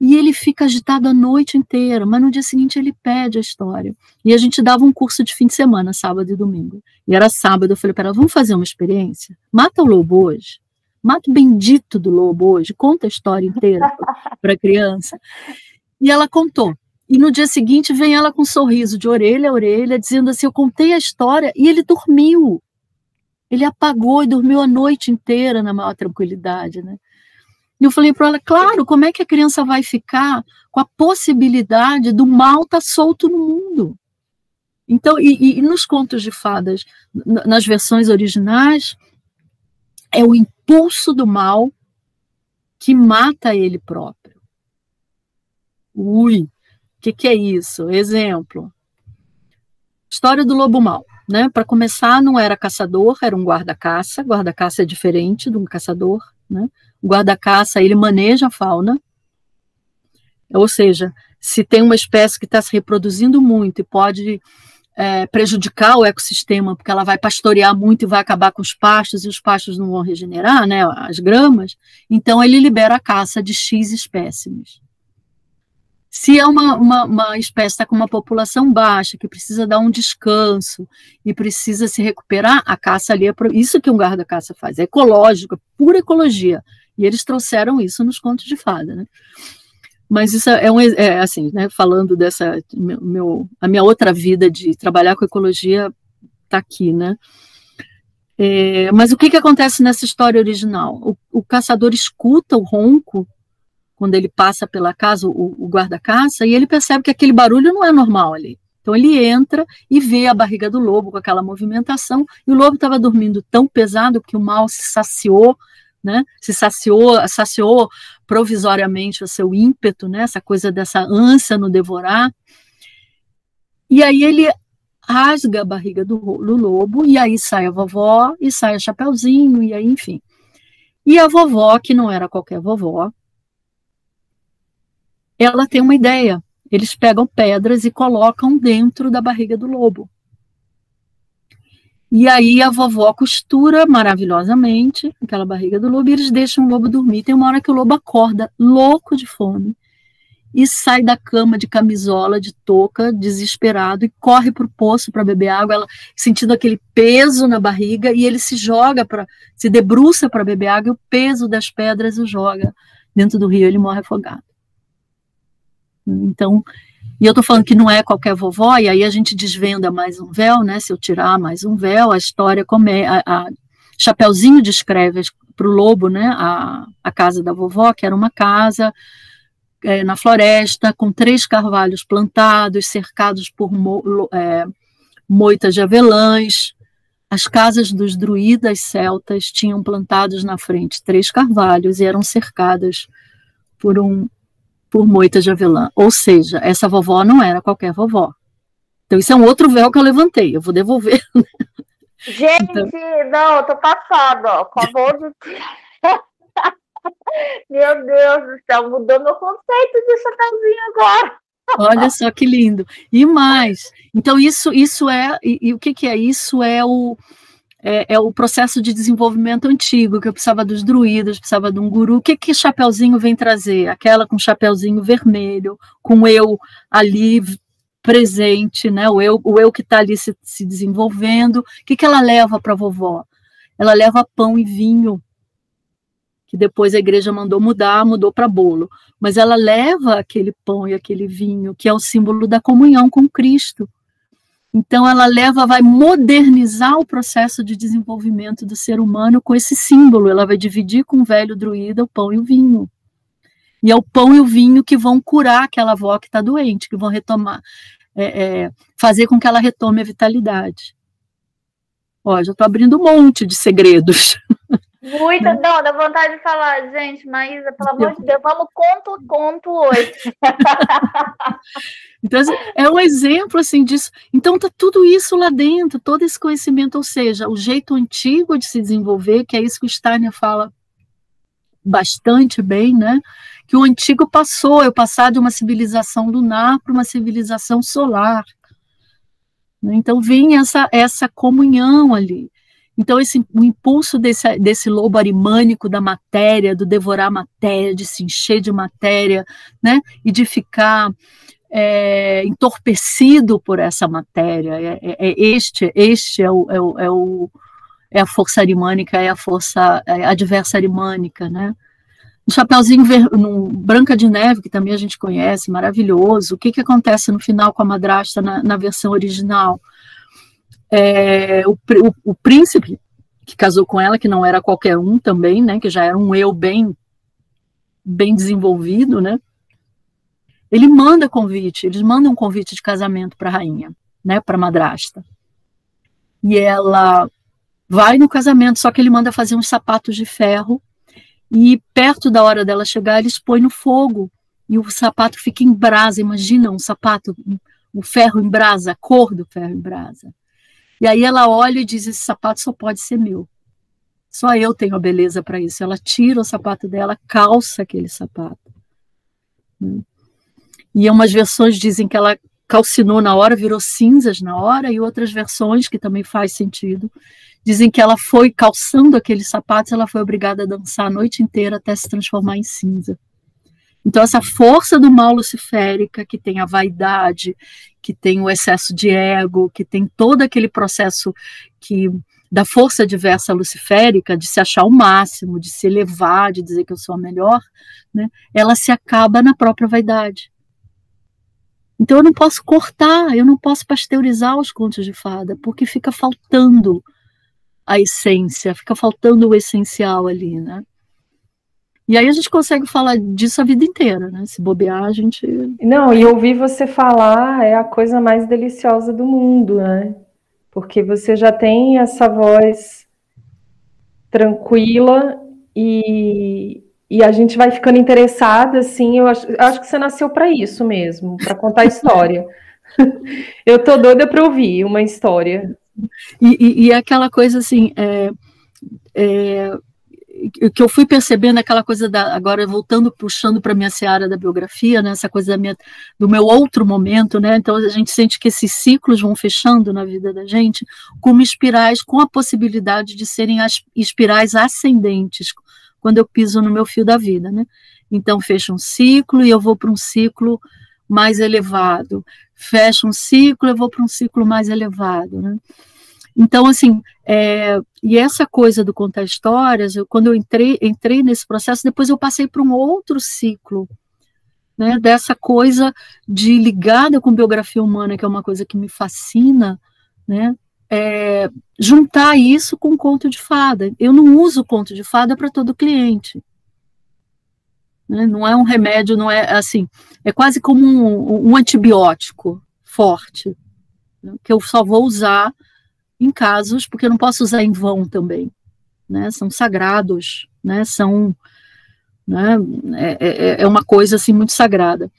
e ele fica agitado a noite inteira, mas no dia seguinte ele pede a história. E a gente dava um curso de fim de semana, sábado e domingo. E era sábado, eu falei para ela, vamos fazer uma experiência? Mata o lobo hoje. Mata o bendito do lobo hoje, conta a história inteira para a criança. E ela contou. E no dia seguinte vem ela com um sorriso de orelha a orelha, dizendo assim: Eu contei a história e ele dormiu. Ele apagou e dormiu a noite inteira na maior tranquilidade, né? E eu falei para ela: Claro, como é que a criança vai ficar com a possibilidade do mal estar tá solto no mundo? Então, e, e nos contos de fadas, nas versões originais, é o impulso do mal que mata ele próprio. Ui, o que, que é isso? Exemplo. História do lobo mau. Né? Para começar, não era caçador, era um guarda-caça. Guarda-caça é diferente de um caçador. Né? O guarda-caça, ele maneja a fauna. Ou seja, se tem uma espécie que está se reproduzindo muito e pode é, prejudicar o ecossistema, porque ela vai pastorear muito e vai acabar com os pastos, e os pastos não vão regenerar, né, as gramas, então ele libera a caça de X espécimes. Se é uma, uma, uma espécie está com uma população baixa, que precisa dar um descanso e precisa se recuperar, a caça ali é pro... isso que um guarda-caça faz, é ecológico, é pura ecologia. E eles trouxeram isso nos contos de fada, né? Mas isso é um é, assim, né? Falando dessa meu, a minha outra vida de trabalhar com ecologia está aqui, né? É, mas o que, que acontece nessa história original? O, o caçador escuta o ronco quando ele passa pela casa, o, o guarda-caça, e ele percebe que aquele barulho não é normal ali. Então ele entra e vê a barriga do lobo com aquela movimentação, e o lobo estava dormindo tão pesado que o mal se saciou, né? Se saciou, saciou provisoriamente o seu ímpeto, né? Essa coisa dessa ânsia no devorar. E aí ele rasga a barriga do, do lobo, e aí sai a vovó, e sai a Chapeuzinho, e aí, enfim. E a vovó, que não era qualquer vovó, ela tem uma ideia. Eles pegam pedras e colocam dentro da barriga do lobo. E aí a vovó costura maravilhosamente aquela barriga do lobo e eles deixam o lobo dormir. Tem uma hora que o lobo acorda louco de fome e sai da cama de camisola, de touca, desesperado e corre para o poço para beber água, ela, sentindo aquele peso na barriga e ele se joga para se debruça para beber água e o peso das pedras o joga dentro do rio, ele morre afogado. Então, e eu estou falando que não é qualquer vovó, e aí a gente desvenda mais um véu, né? Se eu tirar mais um véu, a história como é. A, a Chapeuzinho descreve para o lobo, né? A, a casa da vovó, que era uma casa é, na floresta, com três carvalhos plantados, cercados por mo, é, moitas de avelãs. As casas dos druidas celtas tinham plantados na frente três carvalhos e eram cercadas por um, por moita de avelã. Ou seja, essa vovó não era qualquer vovó. Então, isso é um outro véu que eu levantei, eu vou devolver. Gente, então... não, eu tô passada, ó. Acabou de. meu Deus do céu, mudou meu conceito de chapéuzinho agora. Olha só que lindo. E mais, então isso, isso é, e, e o que, que é? Isso é o, é, é, o processo de desenvolvimento antigo, que eu precisava dos druidas, precisava de um guru. O que que Chapeuzinho vem trazer? Aquela com Chapeuzinho vermelho, com eu ali presente, né? o eu, o eu que está ali se, se, desenvolvendo. O que, que ela leva para vovó? Ela leva pão e vinho, que depois a igreja mandou mudar, mudou para bolo. Mas ela leva aquele pão e aquele vinho, que é o símbolo da comunhão com Cristo Então, ela leva, vai modernizar o processo de desenvolvimento do ser humano com esse símbolo. Ela vai dividir com o velho druida o pão e o vinho. E é o pão e o vinho que vão curar aquela avó que está doente, que vão retomar, é, é, fazer com que ela retome a vitalidade. Ó, já estou abrindo um monte de segredos. Muito, né? não, dá vontade de falar, gente, Maísa, pelo amor de Deus, vamos conto, conto hoje. então, assim, é um exemplo, assim, disso. Então, tá tudo isso lá dentro, todo esse conhecimento, ou seja, o jeito antigo de se desenvolver, que é isso que o Steiner fala bastante bem, né? Que o antigo passou, é passar de uma civilização lunar para uma civilização solar. Então, vem essa, essa comunhão ali. Então, esse, o impulso desse, desse lobo arimânico da matéria, do devorar matéria, de se encher de matéria, né, e de ficar é, entorpecido por essa matéria, é, é, é este, este é, o, é, o, é, o, é a força arimânica, é a força é adversa arimânica, né, o Chapeuzinho Ver, no Branca de Neve, que também a gente conhece, maravilhoso. O que, que acontece no final com a madrasta na, na versão original? É, o, o, o, príncipe que casou com ela, que não era qualquer um também, né, que já era um eu bem, bem desenvolvido, né, ele manda convite, eles mandam um convite de casamento para a rainha, né, para a madrasta. E ela vai no casamento, só que ele manda fazer uns sapatos de ferro e perto da hora dela chegar, eles põem no fogo e o sapato fica em brasa. Imagina um sapato, o ferro em brasa, a cor do ferro em brasa. E aí ela olha e diz: Esse sapato só pode ser meu. Só eu tenho a beleza para isso. Ela tira o sapato dela, calça aquele sapato. E umas versões dizem que ela calcinou na hora, virou cinzas na hora, e outras versões, que também faz sentido, dizem que ela foi calçando aqueles sapatos, ela foi obrigada a dançar a noite inteira até se transformar em cinza. Então, essa força do mal luciférica, que tem a vaidade, que tem o excesso de ego, que tem todo aquele processo que da força diversa luciférica, de se achar o máximo, de se elevar, de dizer que eu sou a melhor, né, ela se acaba na própria vaidade. Então eu não posso cortar, eu não posso pasteurizar os contos de fada, porque fica faltando a essência, fica faltando o essencial ali, né? E aí a gente consegue falar disso a vida inteira, né? Se bobear, a gente. Não, e ouvir você falar é a coisa mais deliciosa do mundo, né? Porque você já tem essa voz tranquila e, e a gente vai ficando interessada, assim. Eu acho, eu acho que você nasceu para isso mesmo, para contar história. eu tô doida para ouvir uma história. E, e, e, é aquela coisa assim, é, é, que eu fui percebendo aquela coisa da agora voltando puxando para minha seara da biografia né, essa coisa da minha, do meu outro momento né então a gente sente que esses ciclos vão fechando na vida da gente como espirais com a possibilidade de serem as espirais ascendentes quando eu piso no meu fio da vida né. Então fecha um ciclo e eu vou para um ciclo mais elevado. Fecha um ciclo eu vou para um ciclo mais elevado né então, assim, é, e essa coisa do contar histórias, eu, quando eu entrei, entrei nesse processo, depois eu passei para um outro ciclo, né, dessa coisa de ligada com biografia humana, que é uma coisa que me fascina, né, é, juntar isso com conto de fada. Eu não uso conto de fada para todo cliente. Né, não é um remédio, não é assim, é quase como um, um antibiótico forte, né, que eu só vou usar em casos, porque eu não posso usar em vão também, né? São sagrados, né? São, né? É, é, é uma coisa assim muito sagrada.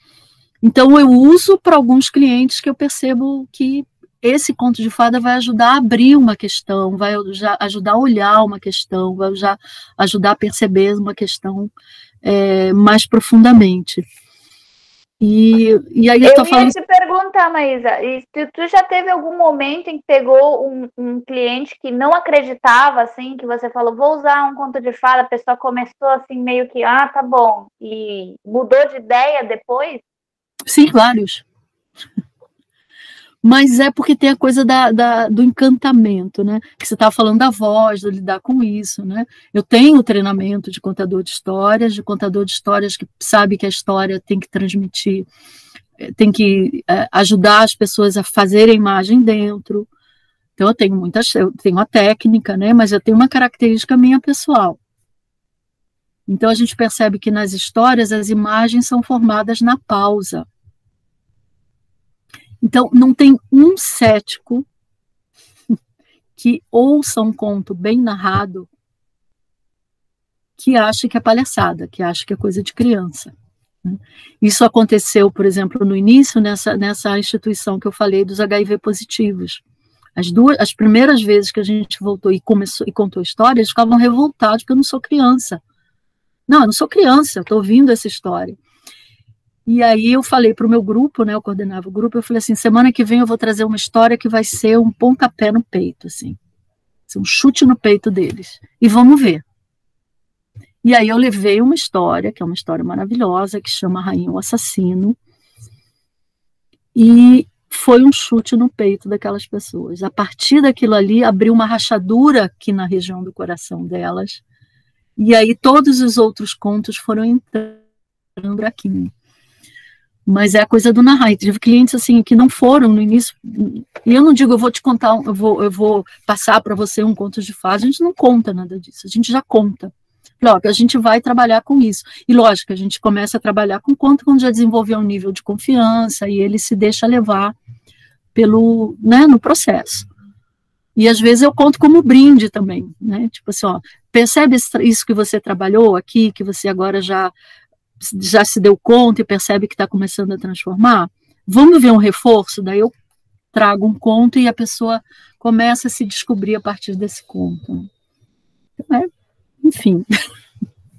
Então eu uso para alguns clientes que eu percebo que esse conto de fada vai ajudar a abrir uma questão, vai ajudar a olhar uma questão, vai ajudar a perceber uma questão é, mais profundamente. E, e aí eu, eu tô falando. te perguntar, Maísa, e tu já teve algum momento em que pegou um, um, cliente que não acreditava, assim, que você falou, vou usar um conto de fada, a pessoa começou assim, meio que, ah, tá bom, e mudou de ideia depois? Sim, vários mas é porque tem a coisa da, da, do encantamento, né? Que você estava falando da voz, de lidar com isso, né? Eu tenho treinamento de contador de histórias, de contador de histórias que sabe que a história tem que transmitir tem que é, ajudar as pessoas a fazerem imagem dentro. Então eu tenho muitas, eu tenho a técnica, né? Mas eu tenho uma característica minha pessoal. Então a gente percebe que nas histórias as imagens são formadas na pausa. Então não tem um cético que ouça um conto bem narrado que acha que é palhaçada, que acha que é coisa de criança. Né? Isso aconteceu, por exemplo, no início, nessa, nessa instituição que eu falei dos HIV positivos. As duas, as primeiras vezes que a gente voltou e começou e contou história, eles ficavam revoltados porque eu não sou criança. Não, eu não sou criança, eu estou ouvindo essa história. E aí eu falei para o meu grupo, né, eu coordenava o grupo, eu falei assim, semana que vem eu vou trazer uma história que vai ser um pontapé no peito, assim, um chute no peito deles. E vamos ver. E aí eu levei uma história, que é uma história maravilhosa, que chama Rainha o Assassino, e foi um chute no peito daquelas pessoas. A partir daquilo ali, abriu uma rachadura aqui na região do coração delas, e aí todos os outros contos foram entrando aqui. Mas é a coisa do narrar. tive clientes assim que não foram no início. E eu não digo, eu vou te contar, eu vou, eu vou passar para você um conto de fase. A gente não conta nada disso. A gente já conta. Logo, a gente vai trabalhar com isso. E lógico, a gente começa a trabalhar com conto quando já desenvolveu um nível de confiança e ele se deixa levar pelo, né, no processo. E às vezes eu conto como brinde também, né? Tipo assim, ó, percebe isso que você trabalhou aqui, que você agora já já se deu conta e percebe que está começando a transformar? Vamos ver um reforço? Daí eu trago um conto e a pessoa começa a se descobrir a partir desse conto. É, enfim.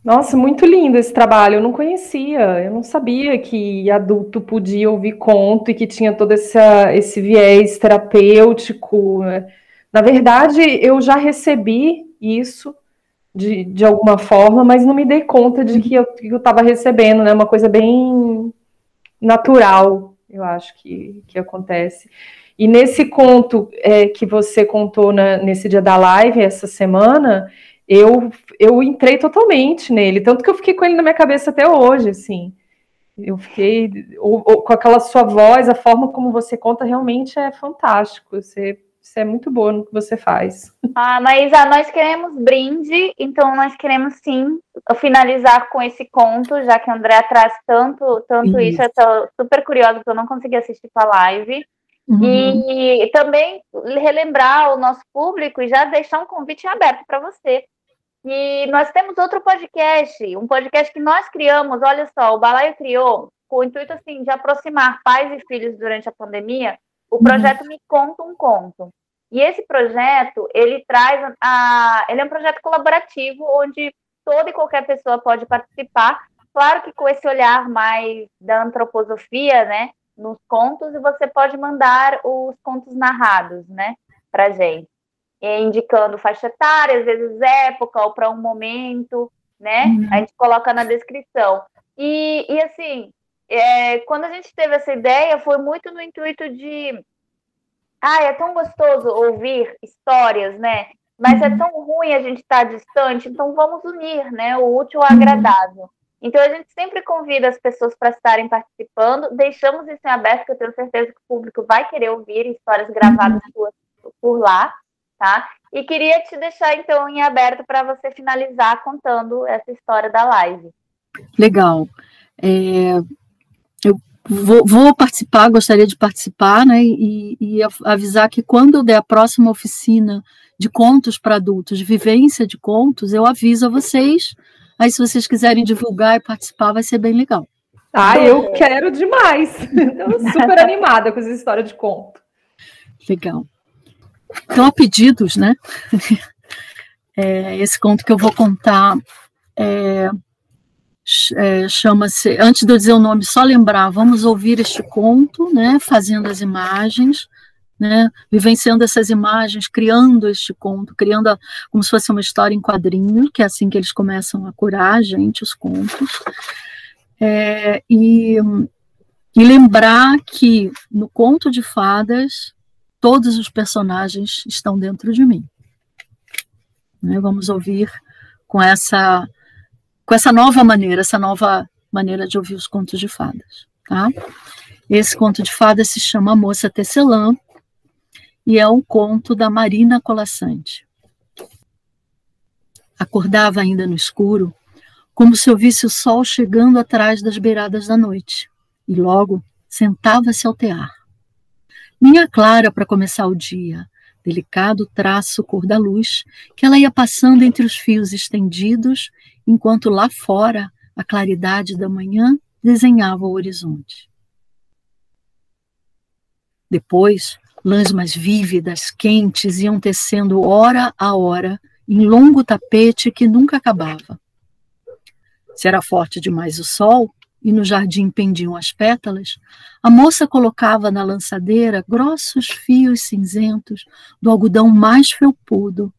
Nossa, muito lindo esse trabalho. Eu não conhecia, eu não sabia que adulto podia ouvir conto e que tinha todo essa, esse viés terapêutico. Na verdade, eu já recebi isso de, de alguma forma, mas não me dei conta de que eu estava recebendo, né? Uma coisa bem natural, eu acho que, que acontece. E nesse conto é, que você contou na, nesse dia da live, essa semana, eu, eu entrei totalmente nele, tanto que eu fiquei com ele na minha cabeça até hoje, assim. Eu fiquei ou, ou, com aquela sua voz, a forma como você conta realmente é fantástico. Você você é muito boa no que você faz. Ah, Maísa, nós queremos brinde, então nós queremos sim finalizar com esse conto, já que a André traz tanto, tanto isso. isso. Eu tô super curiosa, porque eu não consegui assistir a live. Uhum. E também relembrar o nosso público e já deixar um convite aberto para você. E nós temos outro podcast, um podcast que nós criamos, olha só, o Balaio criou com o intuito assim de aproximar pais e filhos durante a pandemia o uhum. projeto uhum. Me Conta um Conto. E esse projeto, ele traz a, ele é um projeto colaborativo onde toda e qualquer pessoa pode participar, claro que com esse olhar mais da antroposofia, né, nos contos, e você pode mandar os contos narrados, né, para gente, indicando faixa etária, às vezes época ou para um momento, né, uhum. a gente coloca na descrição. E, e assim, é, quando a gente teve essa ideia, foi muito no intuito de. Ah, é tão gostoso ouvir histórias, né? Mas é tão ruim a gente estar tá distante, então vamos unir, né? O útil ao agradável. Então a gente sempre convida as pessoas para estarem participando, deixamos isso em aberto, que eu tenho certeza que o público vai querer ouvir histórias gravadas por, por lá, tá? E queria te deixar então em aberto para você finalizar contando essa história da live. Legal. É, eu vou, vou, participar, gostaria de participar, né, e, e, avisar que quando eu der a próxima oficina de contos para adultos, de vivência de contos, eu aviso a vocês. Aí, se vocês quiserem divulgar e participar, vai ser bem legal. Ah, eu quero demais. Estou super animada com essa história de conto. Legal. A pedidos, né? É, esse conto que eu vou contar é, é, chama-se, antes de eu dizer o nome, só lembrar, vamos ouvir este conto, né, fazendo as imagens, né, vivenciando essas imagens, criando este conto, criando a, como se fosse uma história em quadrinho, que é assim que eles começam a curar a gente, os contos, é, e, e lembrar que no conto de fadas, todos os personagens estão dentro de mim. Né, vamos ouvir com essa com essa nova maneira, essa nova maneira de ouvir os contos de fadas, tá? Esse conto de fada se chama Moça Tecelã e é um conto da Marina Colassante. Acordava ainda no escuro, como se ouvisse o sol chegando atrás das beiradas da noite, e logo sentava-se ao tear. Linha clara para começar o dia, delicado traço cor da luz, que ela ia passando entre os fios estendidos, enquanto lá fora a claridade da manhã desenhava o horizonte. Depois, lãs mais vívidas, quentes, iam tecendo hora a hora em longo tapete que nunca acabava. Se era forte demais o sol, e no jardim pendiam as pétalas, a moça colocava na lançadeira grossos fios cinzentos do algodão mais felpudo.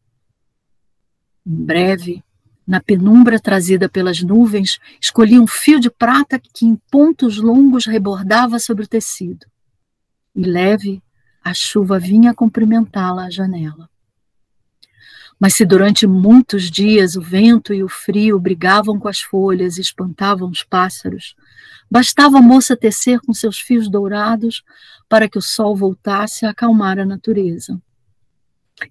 Em breve, na penumbra trazida pelas nuvens, escolhia um fio de prata que em pontos longos rebordava sobre o tecido. E leve, a chuva vinha cumprimentá-la à janela. Mas se durante muitos dias o vento e o frio brigavam com as folhas e espantavam os pássaros, bastava a moça tecer com seus fios dourados para que o sol voltasse a acalmar a natureza.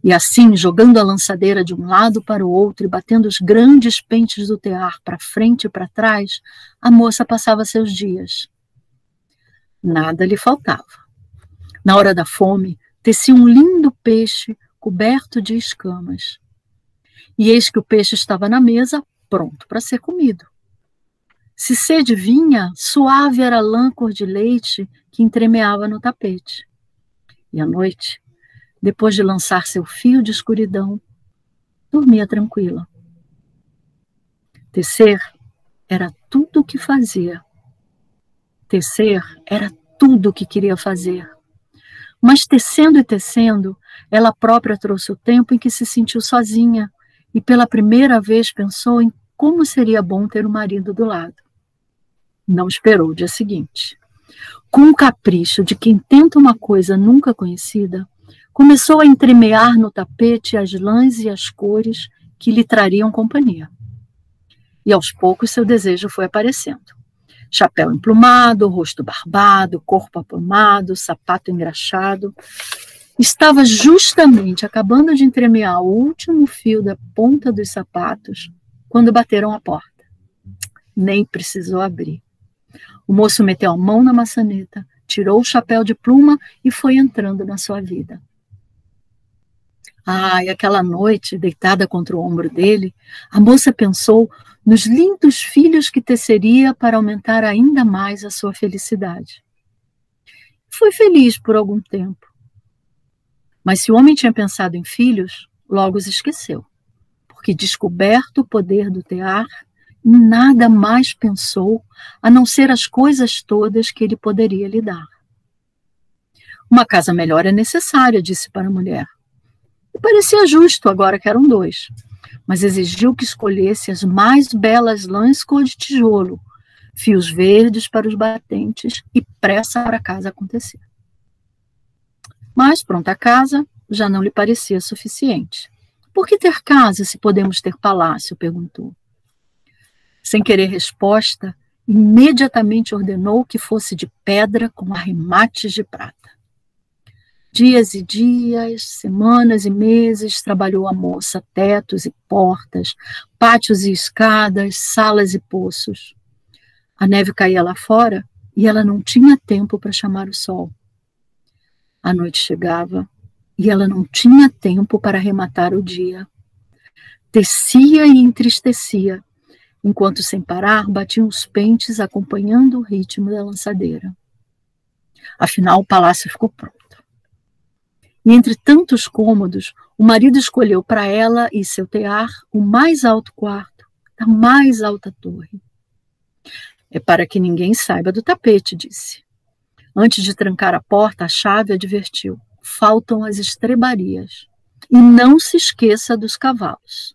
E assim, jogando a lançadeira de um lado para o outro e batendo os grandes pentes do tear para frente e para trás, a moça passava seus dias. Nada lhe faltava. Na hora da fome, tecia um lindo peixe coberto de escamas. E eis que o peixe estava na mesa, pronto para ser comido. Se sede vinha, suave era a lã cor de leite que entremeava no tapete. E à noite, depois de lançar seu fio de escuridão, dormia tranquila. Tecer era tudo o que fazia. Tecer era tudo o que queria fazer. Mas tecendo e tecendo, ela própria trouxe o tempo em que se sentiu sozinha e pela primeira vez pensou em como seria bom ter um marido do lado. Não esperou o dia seguinte. Com o capricho de quem tenta uma coisa nunca conhecida, começou a entremear no tapete as lãs e as cores que lhe trariam companhia. E aos poucos seu desejo foi aparecendo chapéu emplumado, rosto barbado, corpo aprumado, sapato engraxado. Estava justamente acabando de entremear o último fio da ponta dos sapatos quando bateram a porta. Nem precisou abrir. O moço meteu a mão na maçaneta, tirou o chapéu de pluma e foi entrando na sua vida. Ah, e aquela noite, deitada contra o ombro dele, a moça pensou nos lindos filhos que teceria para aumentar ainda mais a sua felicidade. Foi feliz por algum tempo. Mas se o homem tinha pensado em filhos, logo os esqueceu, porque descoberto o poder do tear, nada mais pensou a não ser as coisas todas que ele poderia lhe dar. Uma casa melhor é necessária, disse para a mulher. E parecia justo agora que eram dois mas exigiu que escolhesse as mais belas lãs cor de tijolo, fios verdes para os batentes e pressa para a casa acontecer. Mas pronta casa já não lhe parecia suficiente. Por que ter casa se podemos ter palácio? perguntou. Sem querer resposta, imediatamente ordenou que fosse de pedra com arremates de prata. Dias e dias, semanas e meses trabalhou a moça, tetos e portas, pátios e escadas, salas e poços. A neve caía lá fora e ela não tinha tempo para chamar o sol. A noite chegava e ela não tinha tempo para arrematar o dia. Tecia e entristecia, enquanto sem parar batiam os pentes acompanhando o ritmo da lançadeira. Afinal, o palácio ficou pronto. E entre tantos cômodos, o marido escolheu para ela e seu tear o mais alto quarto, da mais alta torre. É para que ninguém saiba do tapete, disse. Antes de trancar a porta, a chave advertiu: faltam as estrebarias. E não se esqueça dos cavalos.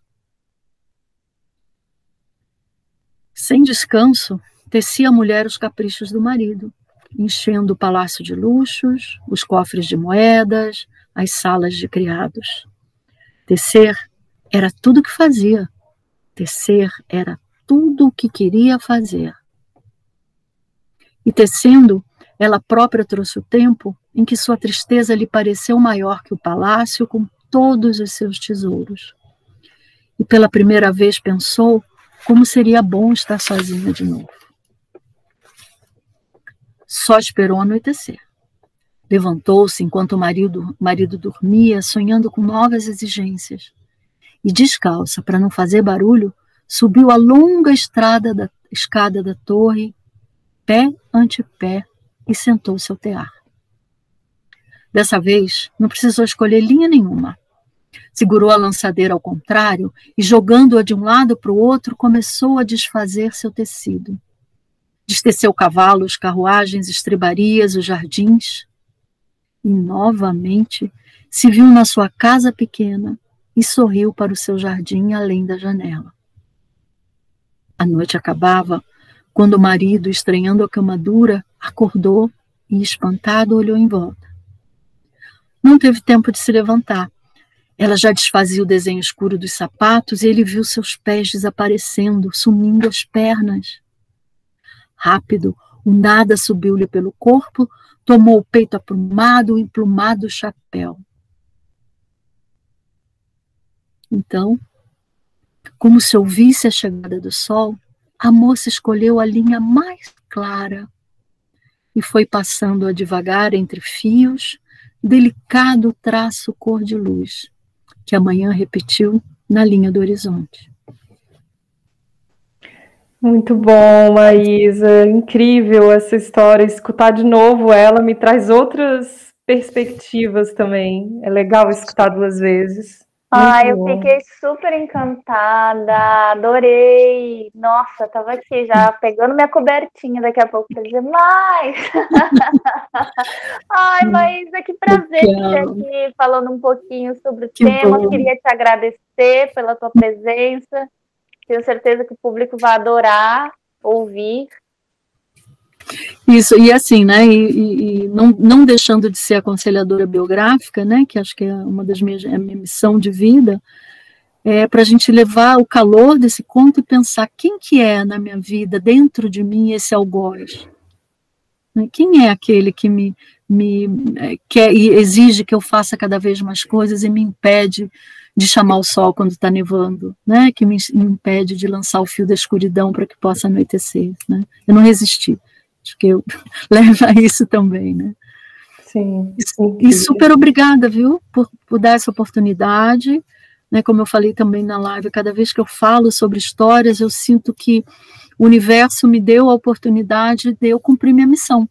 Sem descanso, tecia a mulher os caprichos do marido, enchendo o palácio de luxos, os cofres de moedas, as salas de criados. Tecer era tudo o que fazia. Tecer era tudo o que queria fazer. E tecendo, ela própria trouxe o tempo em que sua tristeza lhe pareceu maior que o palácio com todos os seus tesouros. E pela primeira vez pensou como seria bom estar sozinha de novo. Só esperou anoitecer. Levantou-se enquanto o marido, marido dormia, sonhando com novas exigências. E descalça, para não fazer barulho, subiu a longa estrada da, escada da torre, pé ante pé, e sentou-se ao tear. Dessa vez, não precisou escolher linha nenhuma. Segurou a lançadeira ao contrário e, jogando-a de um lado para o outro, começou a desfazer seu tecido. Desteceu cavalos, carruagens, estrebarias, os jardins. E, novamente, se viu na sua casa pequena e sorriu para o seu jardim além da janela. A noite acabava quando o marido, estranhando a cama dura, acordou e, espantado, olhou em volta. Não teve tempo de se levantar. Ela já desfazia o desenho escuro dos sapatos e ele viu seus pés desaparecendo, sumindo as pernas. Rápido, um nada subiu-lhe pelo corpo, tomou o peito aprumado, o emplumado chapéu. Então, como se ouvisse a chegada do sol, a moça escolheu a linha mais clara e foi passando-a devagar entre fios, delicado traço cor de luz, que a manhã repetiu na linha do horizonte. Muito bom, Maísa. Incrível essa história. Escutar de novo ela me traz outras perspectivas também. É legal escutar duas vezes. Ah, eu fiquei super encantada, adorei. Nossa, tava aqui já pegando minha cobertinha daqui a pouco para dizer mais. Ai, mas é que prazer ter aqui falando um pouquinho sobre o que tema. Bom. Queria te agradecer pela tua presença. Tenho certeza que o público vai adorar ouvir. Isso, e assim, né, e, e, não, não deixando de ser aconselhadora biográfica, né, que acho que é uma das minhas, é minha missão de vida, é para a gente levar o calor desse conto e pensar quem que é na minha vida, dentro de mim, esse algoz. Né, quem é aquele que me, me é, quer e exige que eu faça cada vez mais coisas e me impede de chamar o sol quando está nevando, né? Que me impede de lançar o fio da escuridão para que possa anoitecer, né? Eu não resisti. Acho que eu levo a isso também, né? Sim. E, e super obrigada, viu, por, por dar essa oportunidade. Né, como eu falei também na live, cada vez que eu falo sobre histórias, eu sinto que o universo me deu a oportunidade de eu cumprir minha missão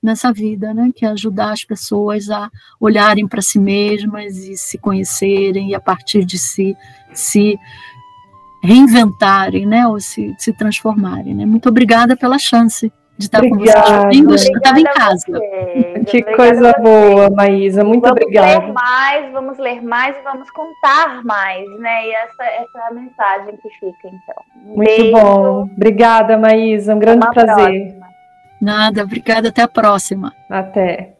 nessa vida, né, que é ajudar as pessoas a olharem para si mesmas e se conhecerem e a partir de si se reinventarem, né, ou se, se transformarem. Né. Muito obrigada pela chance de estar obrigada. com vocês ouvindo. Eu estava em casa. Que obrigada coisa boa, Maísa. Muito vamos obrigada. Vamos ler mais, vamos ler mais e vamos contar mais, né? E essa, essa é a mensagem que fica, então. Um Muito beijo. bom. Obrigada, Maísa. Um grande prazer. Próxima. Nada, obrigada. Até a próxima. Até.